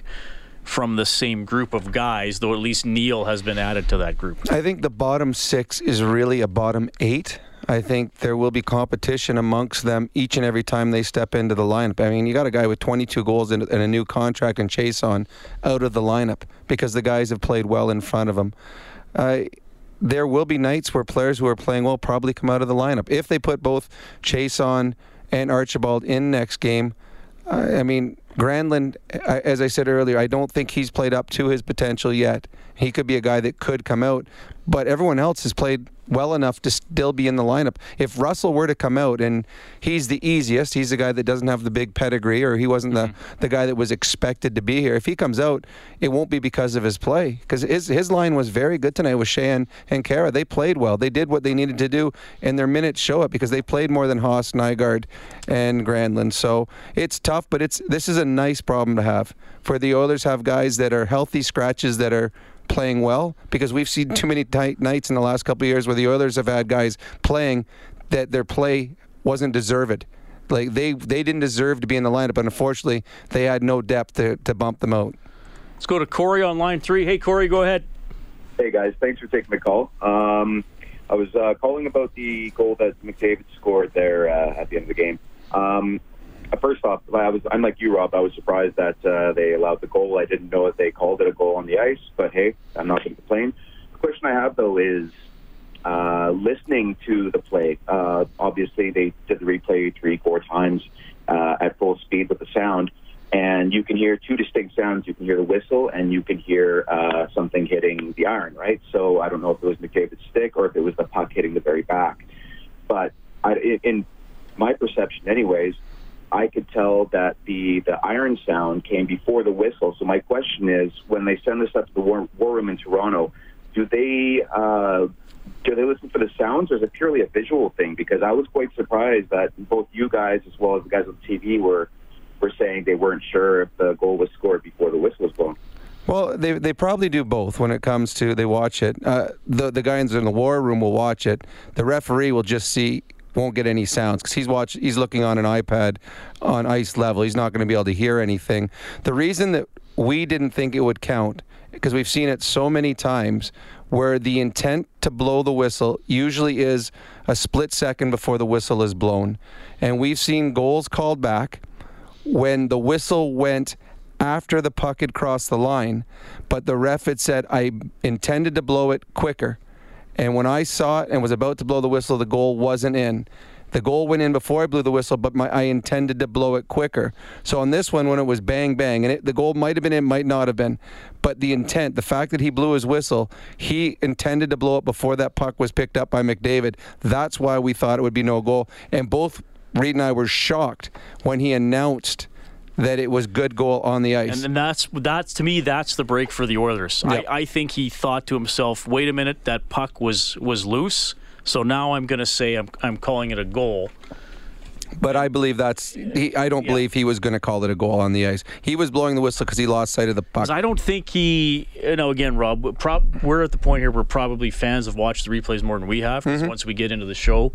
from the same group of guys, though at least Neal has been added to that group. I think the bottom six is really a bottom eight. I think there will be competition amongst them each and every time they step into the lineup. I mean, you got a guy with 22 goals and, a new contract and Chiasson out of the lineup because the guys have played well in front of him. Uh, there will be nights where players who are playing well probably come out of the lineup. If they put both Chiasson and Archibald in next game, I mean, Granlund, as I said earlier, I don't think he's played up to his potential yet. He could be a guy that could come out, but everyone else has played well enough to still be in the lineup. If Russell were to come out and he's the easiest, he's the guy that doesn't have the big pedigree or he wasn't the, mm-hmm. the guy that was expected to be here. If he comes out, it won't be because of his play because his, his line was very good tonight with Sheahan and Khaira. They played well. They did what they needed to do and their minutes show it because they played more than Haas, Nygard, and Granlund. So it's tough, but it's this is a nice problem to have for the Oilers have guys that are healthy scratches that are playing well because we've seen too many tight nights in the last couple of years where the Oilers have had guys playing that their play wasn't deserved. Like they they didn't deserve to be in the lineup, but unfortunately they had no depth to, to bump them out. Let's go to Corey on line three. Hey Corey, go ahead. Hey guys, thanks for taking the call. Um, I was uh, calling about the goal that McDavid scored there uh, at the end of the game. Um, first off, I was I'm like you, Rob. I was surprised that uh, they allowed the goal. I didn't know if they called it a goal on the ice, but hey, I'm not going to complain. The question I have though is uh, listening to the play. Uh, obviously, they did the replay three, four times uh, at full speed with the sound, and you can hear two distinct sounds. You can hear the whistle, and you can hear uh, something hitting the iron. Right. So I don't know if it was McDavid's stick or if it was the puck hitting the very back, but I, in my perception, anyways I could tell that the, the iron sound came before the whistle. So my question is, when they send this up to the war, war room in Toronto, do they uh, do they listen for the sounds, or is it purely a visual thing? Because I was quite surprised that both you guys as well as the guys on TV were were saying they weren't sure if the goal was scored before the whistle was blown. Well, they they probably do both when it comes to they watch it. Uh, the the guys in the war room will watch it. The referee will just see won't get any sounds because he's watch he's looking on an iPad on ice level. He's not going to be able to hear anything. The reason that we didn't think it would count because we've seen it so many times where the intent to blow the whistle usually is a split second before the whistle is blown. And we've seen goals called back when the whistle went after the puck had crossed the line, but the ref had said, I intended to blow it quicker. And when I saw it and was about to blow the whistle, the goal wasn't in. The goal went in before I blew the whistle, but my, I intended to blow it quicker. So on this one, when it was bang bang, and it, the goal might have been in, might not have been, but the intent, the fact that he blew his whistle, he intended to blow it before that puck was picked up by McDavid. That's why we thought it would be no goal. And both Reed and I were shocked when he announced that it was good goal on the ice. And that's that's to me that's the break for the Oilers. Yep. I, I think he thought to himself, "Wait a minute, that puck was was loose." So now I'm going to say I'm I'm calling it a goal. But I believe that's. He, I don't yeah. believe he was going to call it a goal on the ice. He was blowing the whistle because he lost sight of the puck. I don't think he. You know, again, Rob. Prob, we're at the point here where probably fans have watched the replays more than we have. Mm-hmm. Once we get into the show,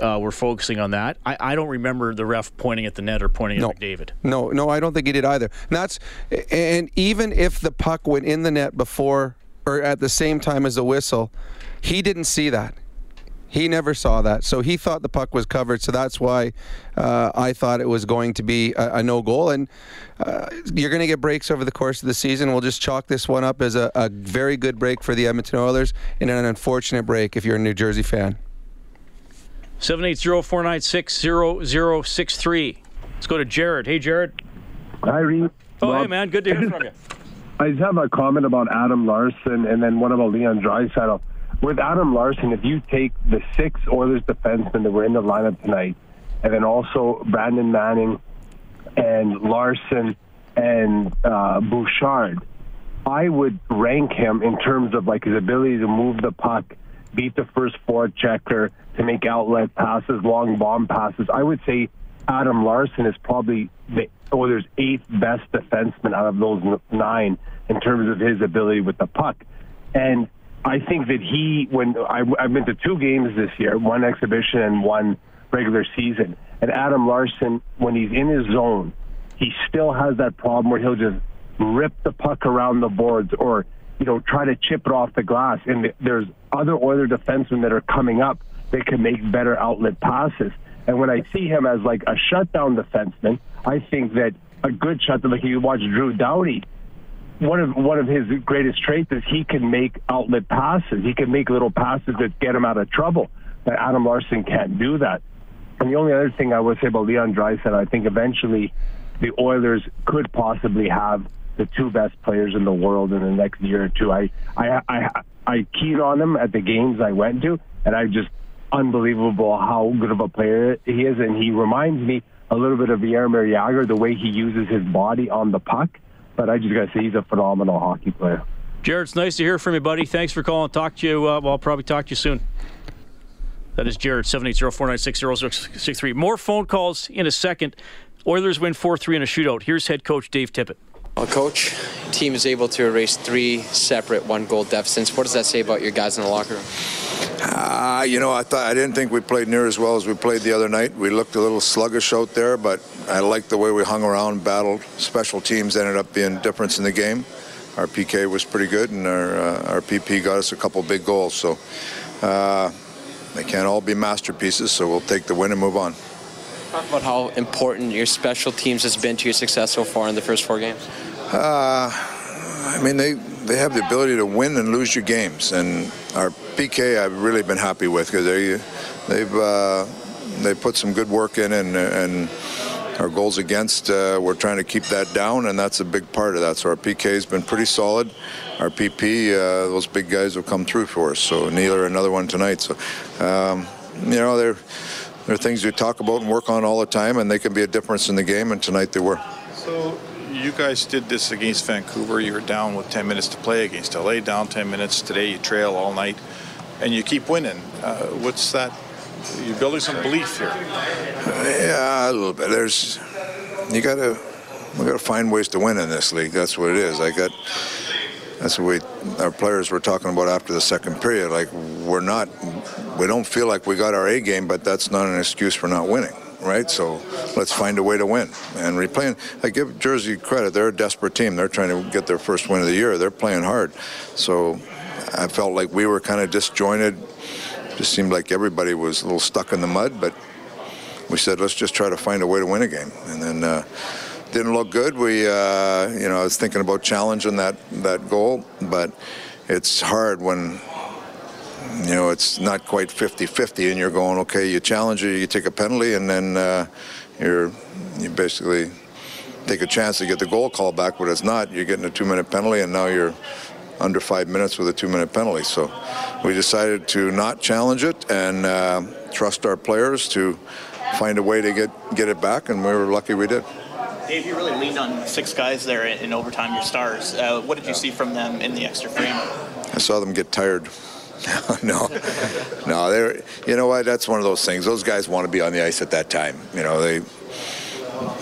uh, we're focusing on that. I, I don't remember the ref pointing at the net or pointing no. at McDavid. No, no, I don't think he did either. And that's and even if the puck went in the net before or at the same time as the whistle, he didn't see that. He never saw that, so he thought the puck was covered. So that's why uh, I thought it was going to be a, a no goal. And uh, you're going to get breaks over the course of the season. We'll just chalk this one up as a, a very good break for the Edmonton Oilers and an unfortunate break if you're a New Jersey fan. 780-496-0063. Let's go to Jared. Hey, Jared. Hi, Reed. Oh, well, hey, man. Good to hear from you. I just have a comment about Adam Larsson and then one about Leon Draisaitl. With Adam Larsson, if you take the six Oilers defensemen that were in the lineup tonight, and then also Brandon Manning and Larsson and uh, Bouchard, I would rank him in terms of like his ability to move the puck, beat the first four checker, to make outlet passes, long bomb passes. I would say Adam Larsson is probably the oh, Oilers' eighth best defenseman out of those nine in terms of his ability with the puck. And I think that he, when I, I've been to two games this year, one exhibition and one regular season, and Adam Larsson, when he's in his zone, he still has that problem where he'll just rip the puck around the boards or you know try to chip it off the glass. And there's other Oiler defensemen that are coming up that can make better outlet passes. And when I see him as like a shutdown defenseman, I think that a good shutdown, like you watch Drew Doughty, one of one of his greatest traits is he can make outlet passes. He can make little passes that get him out of trouble. But Adam Larsson can't do that. And the only other thing I would say about Leon Draisaitl, I think eventually the Oilers could possibly have the two best players in the world in the next year or two. I I I, I keyed on him at the games I went to, and I just unbelievable how good of a player he is, and he reminds me a little bit of Jaromir Jagr, the way he uses his body on the puck. But I just got to say, he's a phenomenal hockey player. Jared, it's nice to hear from you, buddy. Thanks for calling. Talk to you. Uh, well, I'll probably talk to you soon. That is Jared, 780-496-0063. More phone calls in a second. Oilers win 4-3 in a shootout. Here's head coach Dave Tippett. Well, coach, team is able to erase three separate one-goal deficits. What does that say about your guys in the locker room? Uh, you know, I thought I didn't think we played near as well as we played the other night. We looked a little sluggish out there, but I liked the way we hung around, battled. Special teams ended up being difference in the game. Our PK was pretty good, and our uh, our PP got us a couple big goals. So uh, they can't all be masterpieces. So we'll take the win and move on. Talk about how important your special teams has been to your success so far in the first four games. Uh, I mean, they they have the ability to win and lose your games, and our PK I've really been happy with because they they've uh, they put some good work in, and and our goals against uh, we're trying to keep that down, and that's a big part of that. So our PK has been pretty solid. Our PP, uh, those big guys will come through for us. So Nealer, another one tonight. So um, you know they're. They're things we talk about and work on all the time, and they can be a difference in the game. And tonight they were. So you guys did this against Vancouver. You were down with 10 minutes to play against LA, down 10 minutes. Today you trail all night, and you keep winning. Uh, what's that? You're building some belief here. Yeah, a little bit. There's you gotta we gotta find ways to win in this league. That's what it is. I got. That's what we, our players were talking about after the second period. Like we're not, we don't feel like we got our A game, but that's not an excuse for not winning right? So let's find a way to win. And replaying, I give Jersey credit. They're a desperate team. They're trying to get their first win of the year. They're playing hard. So I felt like we were kind of disjointed. Just seemed like everybody was a little stuck in the mud. But we said, let's just try to find a way to win a game. And then uh, didn't look good. We, uh, you know, I was thinking about challenging that that goal, but it's hard when you know, it's not quite 50-50, and you're going, okay, you challenge it, you take a penalty, and then uh, you're you basically take a chance to get the goal call back, but it's not. You're getting a two-minute penalty, and now you're under five minutes with a two-minute penalty. So we decided to not challenge it and uh, trust our players to find a way to get get it back, and we were lucky we did. Dave, you really leaned on six guys there in overtime, your stars. Uh, what did you see from them in the extra frame? I saw them get tired. no, no. They're, you know what? That's one of those things. Those guys want to be on the ice at that time. You know, they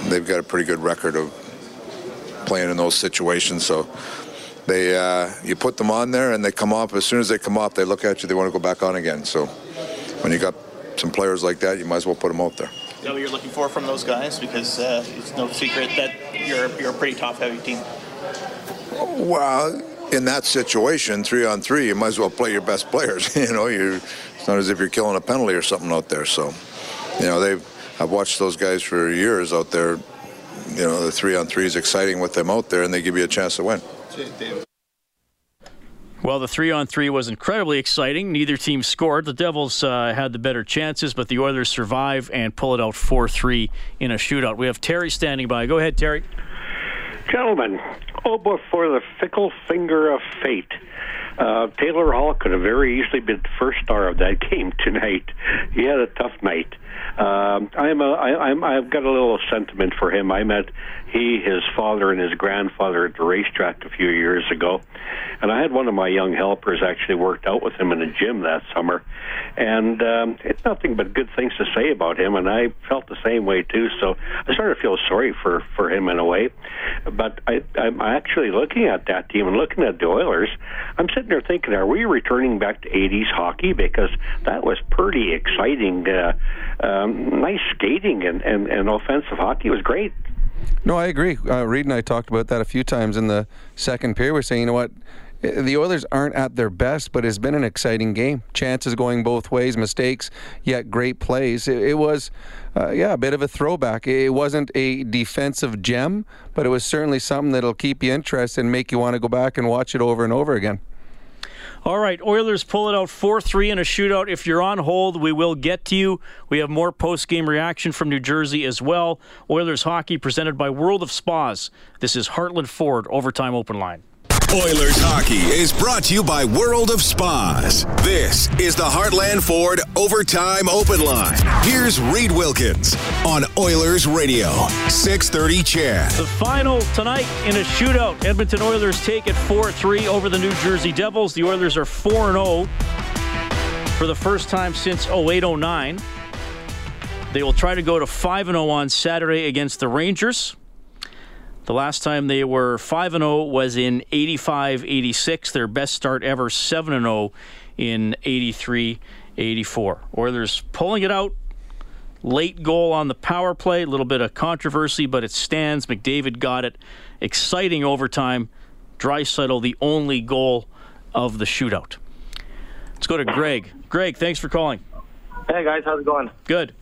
they've got a pretty good record of playing in those situations. So they, uh, you put them on there, and they come off. As soon as they come off, they look at you. They want to go back on again. So when you got some players like that, you might as well put them out there. Is that what you're looking for from those guys? Because uh, it's no secret that you're you're a pretty top-heavy team. Well in that situation, three on three, you might as well play your best players. you know, you it's not as if you're killing a penalty or something out there. So, you know, they've I've watched those guys for years out there. You know, the three on three is exciting with them out there, and they give you a chance to win. Well, the three on three was incredibly exciting. Neither team scored. The Devils uh, had the better chances, but the Oilers survive and pull it out 4 3 in a shootout. We have Terry standing by. Go ahead, Terry. Gentlemen, oh, before the fickle finger of fate. Uh, Taylor Hall could have very easily been the first star of that game tonight. He had a tough night. Um, I'm a, I, I'm, I've got a little sentiment for him. I met he, his father, and his grandfather at the racetrack a few years ago, and I had one of my young helpers actually worked out with him in a gym that summer, and um, it's nothing but good things to say about him. And I felt the same way too. So I started to feel sorry for for him in a way. But I, I'm actually looking at that team and looking at the Oilers. I'm sitting there thinking, are we returning back to '80s hockey? Because that was pretty exciting. Uh, um, nice skating and, and, and offensive hockey was great. No, I agree. Uh, Reed and I talked about that a few times in the second period. We're saying, you know what? The Oilers aren't at their best, but it's been an exciting game. Chances going both ways, mistakes, yet great plays. It, it was, uh, yeah, a bit of a throwback. It wasn't a defensive gem, but it was certainly something that'll keep you interested and make you want to go back and watch it over and over again. All right, Oilers pull it out 4 3 in a shootout. If you're on hold, we will get to you. We have more post game reaction from New Jersey as well. Oilers hockey presented by World of Spas. This is Heartland Ford Overtime Open Line. Oilers hockey is brought to you by World of Spas. This is the Heartland Ford Overtime Open Line. Here's Reed Wilkins on Oilers Radio, 630 CHED. The final tonight in a shootout. Edmonton Oilers take it 4-3 over the New Jersey Devils. The Oilers are 4-0 for the first time since 08-09. They will try to go to 5-0 on Saturday against the Rangers. The last time they were 5 0 was in 85 86. Their best start ever, 7 0 in 83 84. Oilers pulling it out. Late goal on the power play. A little bit of controversy, but it stands. McDavid got it. Exciting overtime. Draisaitl, the only goal of the shootout. Let's go to Greg. Greg, thanks for calling. Hey guys, how's it going? Good.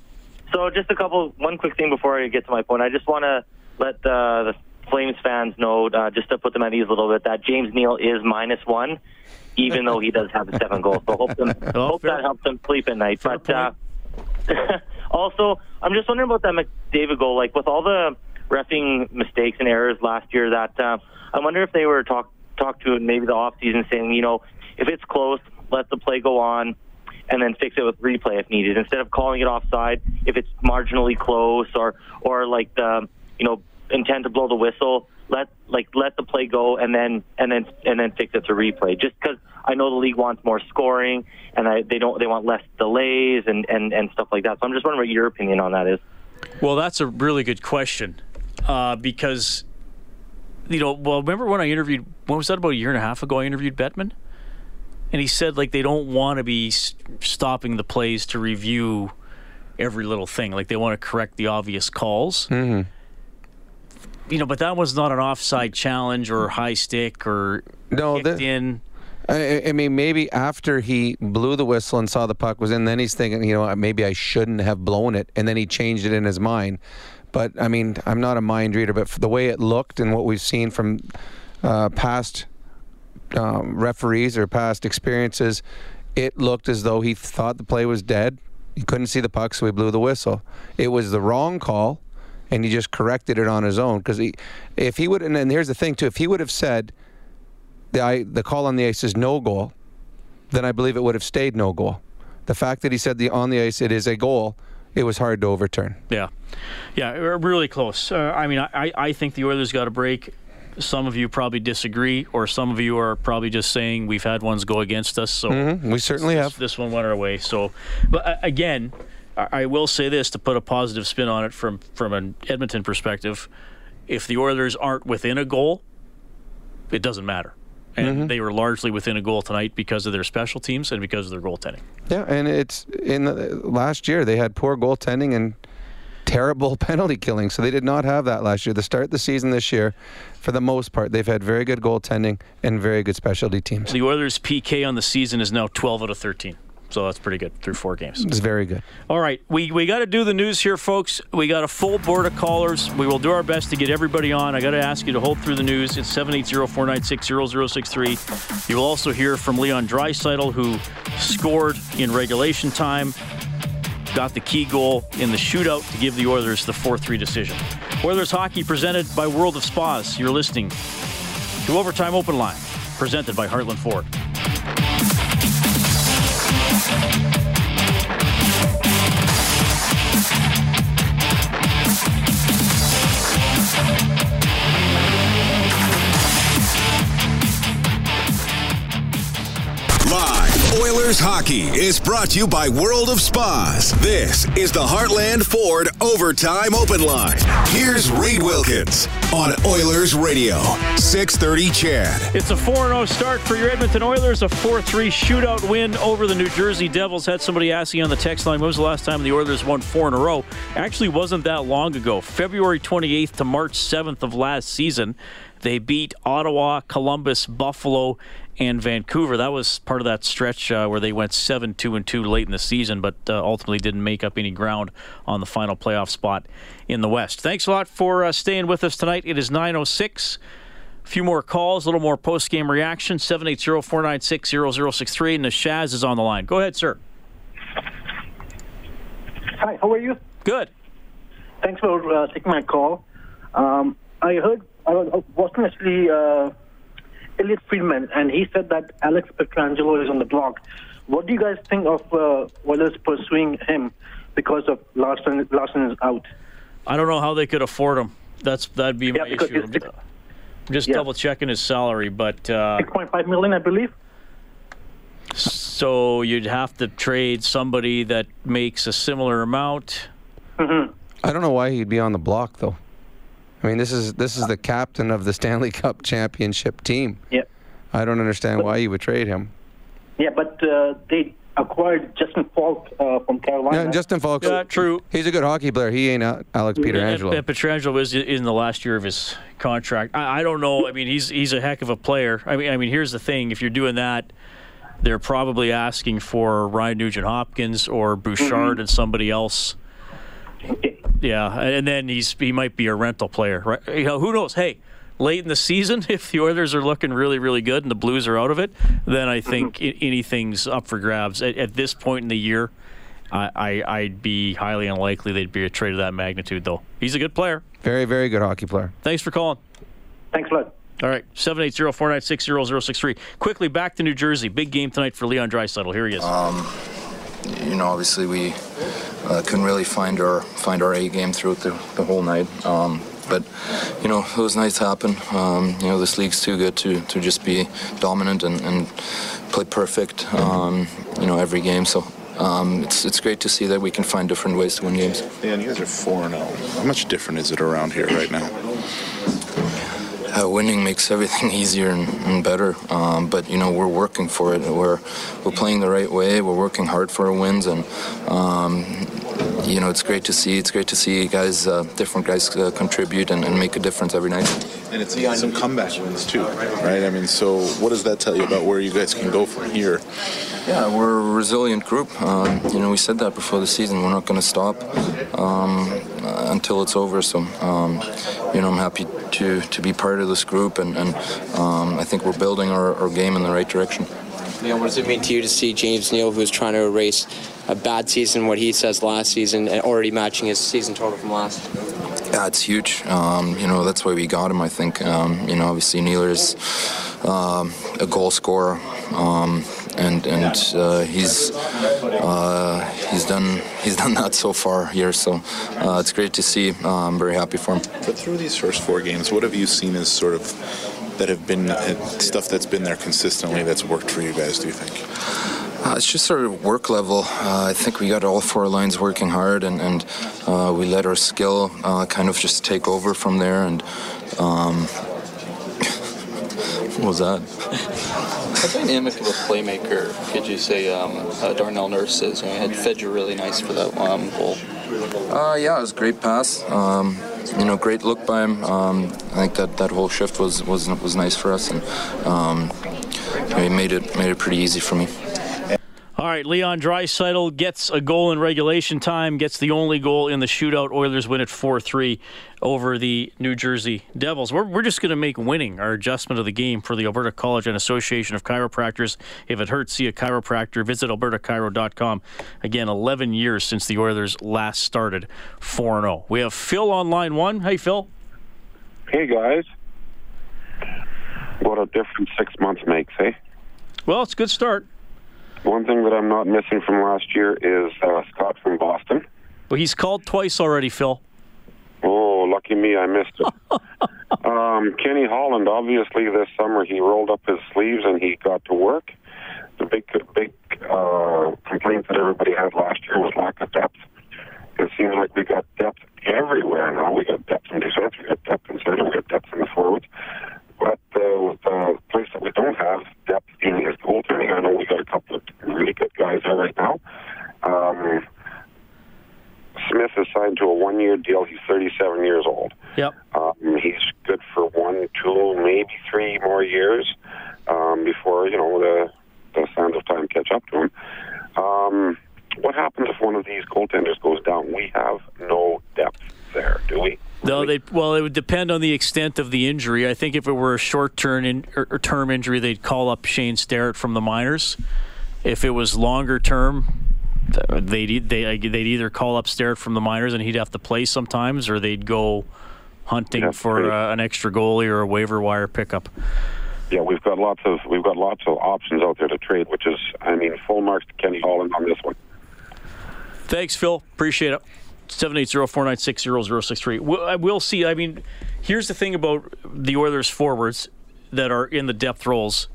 So just a couple, one quick thing before I get to my point. I just want to let uh, the Flames fans know, uh, just to put them at ease a little bit, that James Neal is minus one, even though he does have the seven goals. So hope, them, hope that helps them sleep at night. but uh, also, I'm just wondering about that McDavid goal. Like with all the refing mistakes and errors last year, that uh, I wonder if they were talk talk to maybe the off season, saying, you know, if it's close, let the play go on. And then fix it with replay if needed, instead of calling it offside if it's marginally close or or like the you know intent to blow the whistle. Let like let the play go and then and then and then fix it to replay. Just because I know the league wants more scoring and I, they don't they want less delays and, and and stuff like that. So I'm just wondering what your opinion on that is. Well, that's a really good question uh, because, you know, well, remember when I interviewed, when was that, about a year and a half ago? I interviewed Bettman? And he said, like, they don't want to be s- stopping the plays to review every little thing. Like, they want to correct the obvious calls. Mm-hmm. You know, but that was not an offside challenge or high stick or No, kicked in. I, I mean, maybe after he blew the whistle and saw the puck was in, then he's thinking, you know, maybe I shouldn't have blown it, and then he changed it in his mind. But I mean, I'm not a mind reader, but for the way it looked and what we've seen from uh, past um, referees or past experiences, it looked as though he thought the play was dead. He couldn't see the puck, so he blew the whistle. It was the wrong call, and he just corrected it on his own. Because he, if he would, and then here's the thing too, if he would have said, the I, the call on the ice is no goal, then I believe it would have stayed no goal. The fact that he said the on the ice it is a goal, it was hard to overturn. Yeah, yeah, really close. Uh, I mean, I, I think the Oilers got a break. Some of you probably disagree, or some of you are probably just saying we've had ones go against us. So Mhm, we certainly this, have. This one went our way. So, but uh, again, I, will say this to put a positive spin on it from from an Edmonton perspective: if the Oilers aren't within a goal, it doesn't matter. And Mm-hmm. they were largely within a goal tonight because of their special teams and because of their goaltending. Yeah, and it's in the, last year they had poor goaltending and terrible penalty killing, so they did not have that last year. The start of the season this year, for the most part, they've had very good goaltending and very good specialty teams. The Oilers' PK on the season is now 12 out of 13. So that's pretty good through four games. It's very good. All right, we, we got to do the news here, folks. We got a full board of callers. We will do our best to get everybody on. I got to ask you to hold through the news. It's 780-496-0063. You will also hear from Leon Draisaitl, who scored in regulation time, got the key goal in the shootout to give the Oilers the 4-3 decision. Oilers hockey presented by World of Spas. You're listening to Overtime Open Line, presented by Heartland Ford. Oilers hockey is brought to you by World of Spas. This is the Heartland Ford Overtime Open Line. Here's Reed Wilkins on Oilers Radio, 630 CHED. It's a 4 0 start for your Edmonton Oilers, a 4 3 shootout win over the New Jersey Devils. Had somebody asking on the text line, when was the last time the Oilers won four in a row? Actually, wasn't that long ago. February 28th to March 7th of last season. They beat Ottawa, Columbus, Buffalo, and Vancouver. That was part of that stretch uh, where they went 7 2 and 2 late in the season, but uh, ultimately didn't make up any ground on the final playoff spot in the West. Thanks a lot for uh, staying with us tonight. It is 906. A few more calls, a little more post game reaction. 780 496 0063. And the Shaz is on the line. Go ahead, sir. Hi, how are you? Good. Thanks for uh, taking my call. Um, I heard I was watching actually uh, Elliotte Friedman, and he said that Alex Pietrangelo is on the block. What do you guys think of uh, Oilers pursuing him because of Larsson? Larsson is out. I don't know how they could afford him. That's that'd be my because issue. it's- I'm just Yeah. double checking his salary, but uh, 6.5 million, I believe. so you'd have to trade somebody that makes a similar amount. Mm-hmm. I don't know why he'd be on the block though. I mean, this is this is the captain of the Stanley Cup championship team. Yeah. I don't understand why you would trade him. Yeah, but uh, they acquired Justin Faulk uh, from Carolina. Yeah, Justin Faulks. Yeah, true. He's a good hockey player. He ain't Al- Alex Pietrangelo. And, and Pietrangelo is in the last year of his contract. I, I don't know. I mean, he's he's a heck of a player. I mean, I mean, here's the thing: if you're doing that, they're probably asking for Ryan Nugent Hopkins or Bouchard and somebody else. Yeah, and then he's he might be a rental player, right? You know, who knows? Hey, late in the season, if the Oilers are looking really, really good and the Blues are out of it, then I think Mm-hmm. anything's up for grabs. At, at this point in the year, I, I I'd be highly unlikely they'd be a trade of that magnitude, though. He's a good player. Very, very good hockey player. Thanks for calling. Thanks a lot. All right, 780-496-0063. Quickly, back to New Jersey. Big game tonight for Leon Draisaitl. Here he is. Um, you know, obviously we uh, couldn't really find our find our A game throughout the, the whole night. Um, but you know, those nights happen. Um, you know, this league's too good to, to just be dominant and, and play perfect. Um, you know, every game. So um, it's it's great to see that we can find different ways to win games. Dan, you guys are 4 0. How much different is it around here right now? Uh, winning makes everything easier and, and better. Um, but you know, we're working for it. We're we're playing the right way. We're working hard for our wins, and um, you know, it's great to see. It's great to see guys, uh, different guys, uh, contribute and, and make a difference every night. And it's some comeback wins too, right? I mean, so what does that tell you about where you guys can go from here? Yeah, we're a resilient group. Um, you know, we said that before the season. We're not going to stop um, uh, until it's over. So, um, you know, I'm happy to, to be part of this group, and, and um, I think we're building our, our game in the right direction. Leon, what does it mean to you to see James Neal, who's trying to erase a bad season, what he says last season, and already matching his season total from last? Yeah, it's huge. Um, you know, that's why we got him, I think. Um, you know, obviously Nealer's um, a goal scorer. Um, and and uh, he's uh, he's done he's done that so far here, so uh, it's great to see. Uh, I'm very happy for him. But through these first four games, what have you seen as sort of that have been uh, stuff that's been there consistently that's worked for you guys? Do you think? Uh, it's just sort of work level. Uh, I think we got all four lines working hard, and, and uh, we let our skill uh, kind of just take over from there. And um, what was that? How dynamic of a playmaker could you say um, uh, Darnell Nurse is? I mean, had fed you really nice for that um, goal. Uh, yeah, it was a great pass. Um, you know, great look by him. Um, I think that, that whole shift was, was was nice for us, and um, he made it made it pretty easy for me. All right, Leon Draisaitl gets a goal in regulation time, gets the only goal in the shootout. Oilers win it 4 3 over the New Jersey Devils. We're, we're just going to make winning our adjustment of the game for the Alberta College and Association of Chiropractors. If it hurts, see a chiropractor. Visit albertachiro.com. Again, 11 years since the Oilers last started 4 0. We have Phil on line one. Hey, Phil. Hey guys, what a difference six months makes, eh? Well, it's a good start. One thing that I'm not missing from last year is uh, Scott from Boston. Well, he's called twice already, Phil. Oh, lucky me, I missed it. um, Kenny Holland, obviously this summer he rolled up his sleeves and he got to work. the big big uh, complaint that everybody had last year was lack of depth. It seems like we got depth everywhere now. We got depth in defense, we got depth in center, we got depth in the forwards. But uh, the place that we don't have depth in is goaltending. I know we got a couple of really good guys there right now. Um, Smith is signed to a one-year deal. He's 37 years old. Yep. Um, he's good for one, two, maybe three more years um, before you know the the sands of time catch up to him. Um, what happens if one of these goaltenders goes down? We have no depth there, do we? No, they well, it would depend on the extent of the injury. I think if it were a short-term in, or, or term injury, they'd call up Shane Starrett from the minors. If it was longer term, they'd they they'd either call up Starrett from the minors and he'd have to play sometimes, or they'd go hunting for uh, an extra goalie or a waiver wire pickup. Yeah, we've got lots of we've got lots of options out there to trade, which is I mean full marks to Kenny Holland on this one. Thanks, Phil. Appreciate it. 780-496-0063. We'll, we'll see. I mean, here's the thing about the Oilers forwards that are in the depth roles.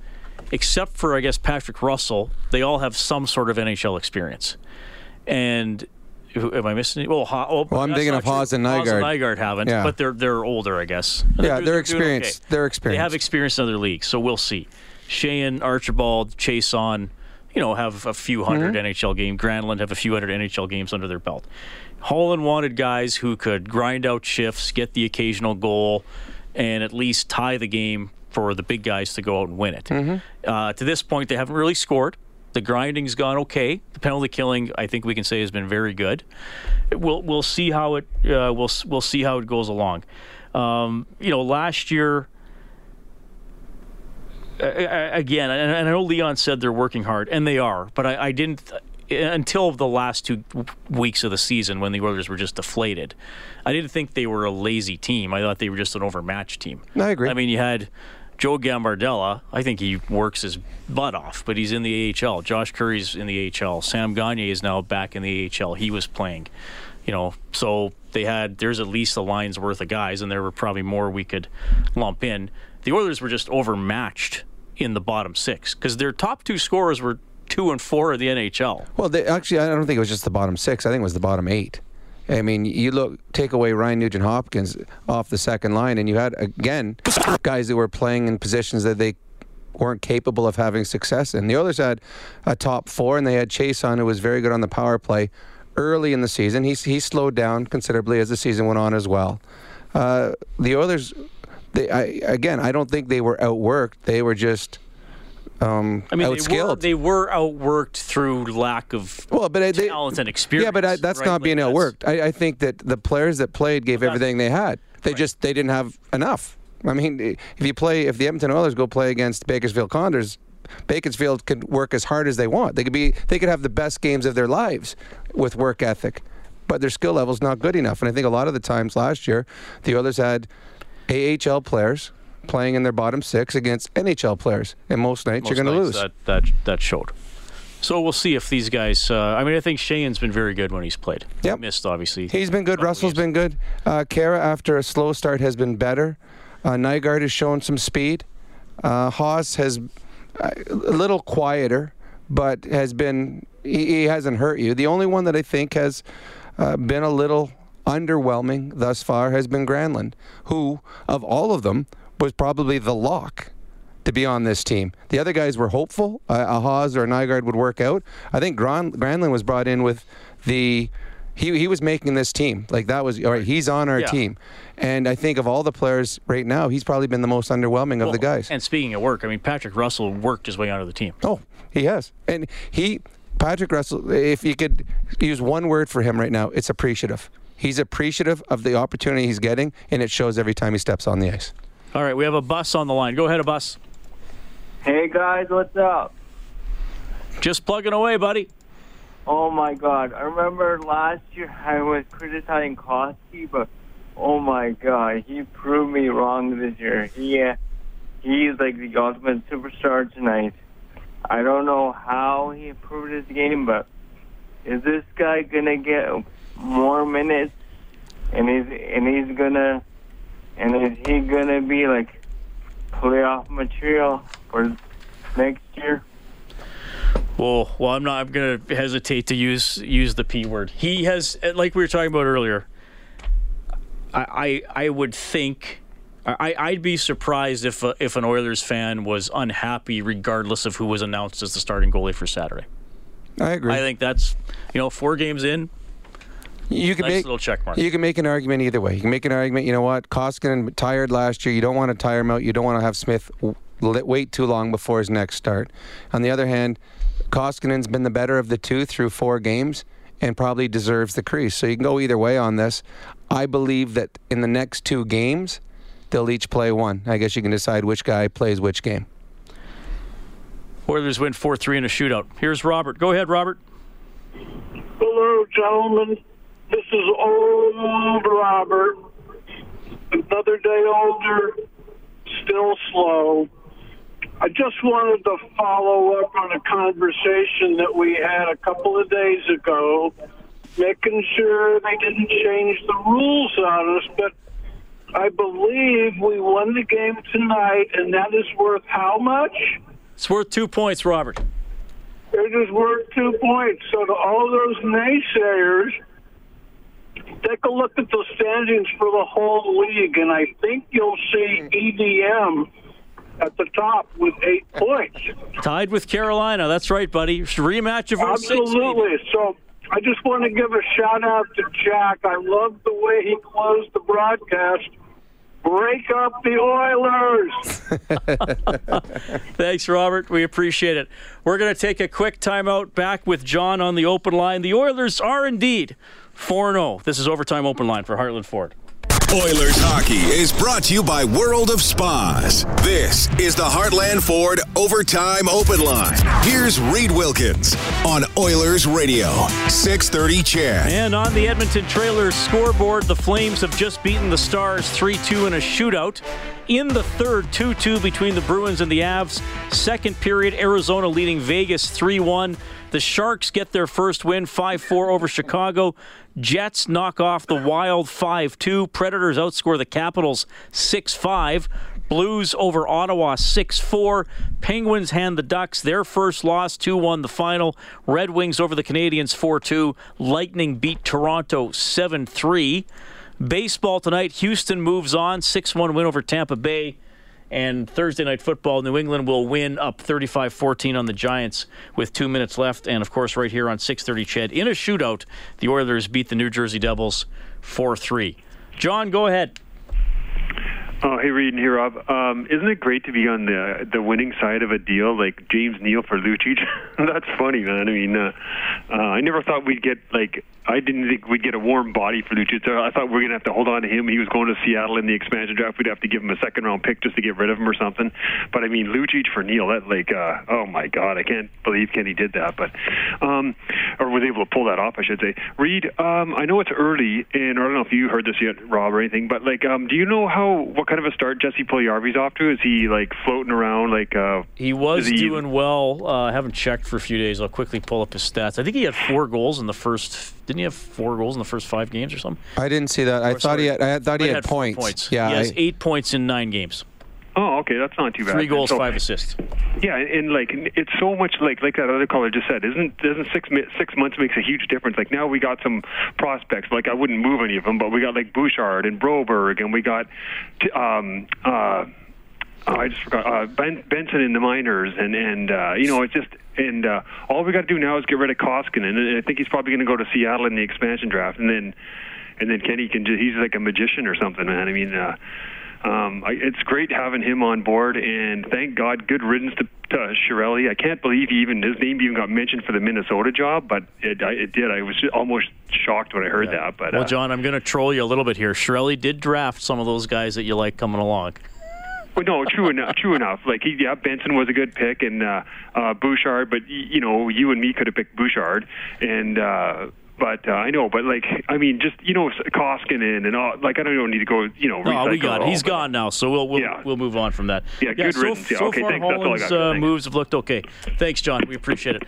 Except for, I guess, Patrick Russell, they all have some sort of NHL experience. And who- am I missing? Well, Ha- oh, Well, I'm thinking of. Haas and Haas Nygard. Nygard haven't, Yeah. but they're they're older, I guess. Yeah, they're doing experienced. They're experienced. They have experience in other leagues, so we'll see. Sheahan, Archibald, Chiasson, you know, have a few 100 Mm-hmm. NHL games. Granlund have a few hundred NHL games under their belt. Holland wanted guys who could grind out shifts, get the occasional goal, and at least tie the game for the big guys to go out and win it. Mm-hmm. Uh, to this point, they haven't really scored. The grinding's gone okay. The penalty killing, I think we can say, has been very good. We'll we'll see how it uh, we'll we'll see how it goes along. Um, you know, last year uh, again, and and I know Leon said they're working hard, and they are, but I, I didn't until the last two weeks of the season when the Oilers were just deflated. I didn't think they were a lazy team. I thought they were just an overmatched team. I agree. I mean, you had Joe Gambardella. I think he works his butt off, but he's in the AHL. Josh Currie's in the AHL. Sam Gagne is now back in the AHL. He was playing. You know, so they had there's at least a line's worth of guys, and there were probably more we could lump in. The Oilers were just overmatched in the bottom six because their top two scorers were two and four of the NHL. Well, they, actually, I don't think it was just the bottom six. I think it was the bottom eight. I mean, you look, take away Ryan Nugent Hopkins off the second line, and you had again guys that were playing in positions that they weren't capable of having success in. The others had a top four, and they had Chiasson, who was very good on the power play early in the season. He he slowed down considerably as the season went on as well. Uh, the Oilers, they I, again, I don't think they were outworked. They were just um, I mean, they were, they were outworked through lack of well, but they, talent and experience. Yeah, but I, that's right? not Like, being that's- outworked. I, I think that the players that played gave everything they had. They just they didn't have enough. I mean, if you play, if the Edmonton Oilers go play against Bakersfield Condors, Bakersfield could work as hard as they want. They could be, they could have the best games of their lives with work ethic, but their skill level's not good enough. And I think a lot of the times last year, the Oilers had AHL players playing in their bottom six against NHL players, and most nights Most you're going to lose. That that that showed. So we'll see if these guys. Uh, I mean, I think Sheahan's been very good when he's played. Yep. He missed obviously. He's been good. Russell's been good. Uh, Kara, after a slow start, has been better. Uh, Nygard has shown some speed. Uh, Haas has uh, a little quieter, but has been. He, he hasn't hurt you. The only one that I think has uh, been a little underwhelming thus far has been Granlund, who, of all of them, was probably the lock to be on this team. The other guys were hopeful. Uh, a Haas or a Nygard would work out. I think Gran- Granlund was brought in with the. He, he was making this team. Like that was all right. He's on our Yeah. team, and I think of all the players right now, he's probably been the most underwhelming of the guys. And speaking of work, I mean, Patrick Russell worked his way onto the team. Oh, he has, and he Patrick Russell. If you could use one word for him right now, it's appreciative. He's appreciative of the opportunity he's getting, and it shows every time he steps on the ice. All right, we have a bus on the line. Go ahead, a bus. Hey guys, what's up? Just plugging away, buddy. Oh my god, I remember last year I was criticizing Koski, but oh my god, he proved me wrong this year. He, uh, he's like the ultimate superstar tonight. I don't know how he improved his game, but is this guy gonna get more minutes? And is and he's gonna and is he gonna be like playoff material for next year? Well, well, I'm not. I'm going to hesitate to use use the p word. He has, eh, like we were talking about earlier. I I, I would think. I, I'd be surprised if a, if an Oilers fan was unhappy, regardless of who was announced as the starting goalie for Saturday. I agree. I think that's you know four games in. You can nice make little check mark. You can make an argument either way. You can make an argument. You know what? Koskinen tired last year. You don't want to tire him out. You don't want to have Smith wait too long before his next start. On the other hand, Koskinen's been the better of the two through four games and probably deserves the crease. So you can go either way on this. I believe that in the next two games, they'll each play one. I guess you can decide which guy plays which game. Oilers win four three in a shootout. Here's Robert. Go ahead, Robert. Hello, gentlemen. This is old Robert. Another day older, still slow. I just wanted to follow up on a conversation that we had a couple of days ago, making sure they didn't change the rules on us, but I believe we won the game tonight, and that is worth how much? It's worth two points, Robert. It is worth two points. So to all those naysayers, take a look at the standings for the whole league, and I think you'll see EDM at the top with eight points. Tied with Carolina. That's right, buddy. Rematch of 06. Absolutely. So I just want to give a shout out to Jack. I love the way he closed the broadcast. Break up the Oilers. Thanks, Robert. We appreciate it. We're going to take a quick timeout back with John on the open line. The Oilers are indeed 4 0. This is Overtime Open Line for Heartland Ford. Oilers hockey is brought to you by World of Spas. This is the Heartland Ford Overtime Open Line. Here's Reed Wilkins on Oilers Radio, 630 CHED. And on the Edmonton Trailers scoreboard, the Flames have just beaten the Stars 3 2 in a shootout. In the third, 2 2 between the Bruins and the Avs. Second period, Arizona leading Vegas 3 1. The Sharks get their first win 5 4 over Chicago. Jets knock off the Wild 5 2. Predators outscore the Capitals 6 5. Blues over Ottawa 6 4. Penguins hand the Ducks their first loss 2 1 the final. Red Wings over the Canadiens 4 2. Lightning beat Toronto 7 3. Baseball tonight, Houston moves on 6 1 win over Tampa Bay. And Thursday night football, New England will win up 35 14 on the Giants with two minutes left. And of course, right here on 630 CHED, in a shootout, the Oilers beat the New Jersey Devils 4 3. John, go ahead. Oh, hey, Reed and here, Rob. Um, isn't it great to be on the the winning side of a deal like James Neal for Lucic? That's funny, man. I mean, uh, uh, I never thought we'd get like I didn't think we'd get a warm body for Lucic. I thought we were going to have to hold on to him. He was going to Seattle in the expansion draft. We'd have to give him a second round pick just to get rid of him or something. But I mean, Lucic for Neal, that like, uh, oh my God, I can't believe Kenny did that. But um, or was able to pull that off, I should say. Reed, um, I know it's early, and I don't know if you heard this yet, Rob, or anything. But like, um, do you know how what kind of a start Jesse Puljujärvi's off to? Is he like floating around? Like uh, He was he- doing well. Uh, I haven't checked for a few days. I'll quickly pull up his stats. I think he had four goals in the first. Didn't he have four goals in the first five games or something? I didn't see that. I Or, thought he had. I thought he might had have four points. Yeah, he has I- eight points in nine games. Oh, okay, that's not too bad. Three goals, So- five assists. Yeah, and, and like it's so much like like that other caller just said. Isn't doesn't six six months makes a huge difference? Like now we got some prospects. Like I wouldn't move any of them, but we got like Bouchard and Broberg, and we got um uh. Oh, I just forgot uh, ben, Benson in the minors, and and uh, you know it's just and uh, all we got to do now is get rid of Koskinen, and I think he's probably going to go to Seattle in the expansion draft, and then and then Kenny can just, he's like a magician or something, man. I mean, uh, um, I, it's great having him on board, and thank God, good riddance to, to Chiarelli. I can't believe he even his name even got mentioned for the Minnesota job, but it, I, it did. I was almost shocked when I heard that. But Well, uh, John, I'm going to troll you a little bit here. Chiarelli did draft some of those guys that you like coming along. Well, no, true enough. True enough. Like, he, yeah, Benson was a good pick, and uh, uh, Bouchard. But you know, you and me could have picked Bouchard, and uh, but uh, I know. But like, I mean, just you know, Koskinen and all. Like, I don't even need to go. You know, No, we got it it. He's but- gone now, so we'll we'll, we'll move on from that. Yeah, good so, riddance. Yeah, so okay, far thanks. That's all I got, uh, moves have looked okay. Thanks, John. We appreciate it.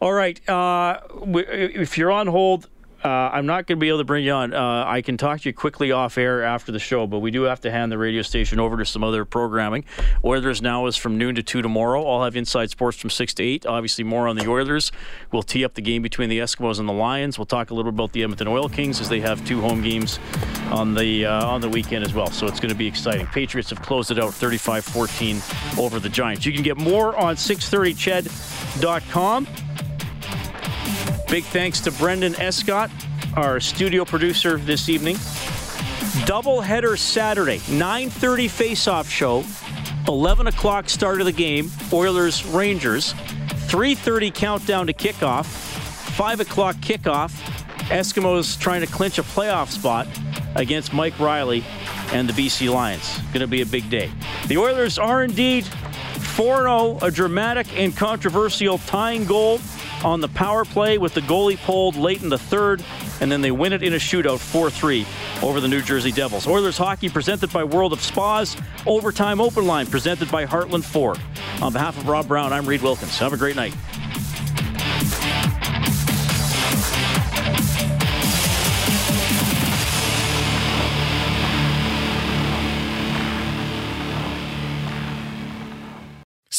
All right, uh, we, if you're on hold, Uh, I'm not going to be able to bring you on. Uh, I can talk to you quickly off air after the show, but we do have to hand the radio station over to some other programming. Oilers now is from noon to 2 tomorrow. I'll have Inside Sports from 6 to 8. Obviously, more on the Oilers. We'll tee up the game between the Eskimos and the Lions. We'll talk a little about the Edmonton Oil Kings as they have two home games on the uh, on the weekend as well. So it's going to be exciting. Patriots have closed it out 35-14 over the Giants. You can get more on 630ched.com. Big thanks to Brendan Escott, our studio producer this evening. Double header Saturday, 9:30 face-off show, 11 o'clock start of the game. Oilers Rangers, 3:30 countdown to kickoff, 5 o'clock kickoff. Eskimos trying to clinch a playoff spot against Mike Riley and the BC Lions. Going to be a big day. The Oilers are indeed 4 0, a dramatic and controversial tying goal on the power play with the goalie pulled late in the third, and then they win it in a shootout 4 3 over the New Jersey Devils. Oilers hockey presented by World of Spas, Overtime Open Line presented by Heartland Ford. On behalf of Rob Brown, I'm Reed Wilkins. Have a great night.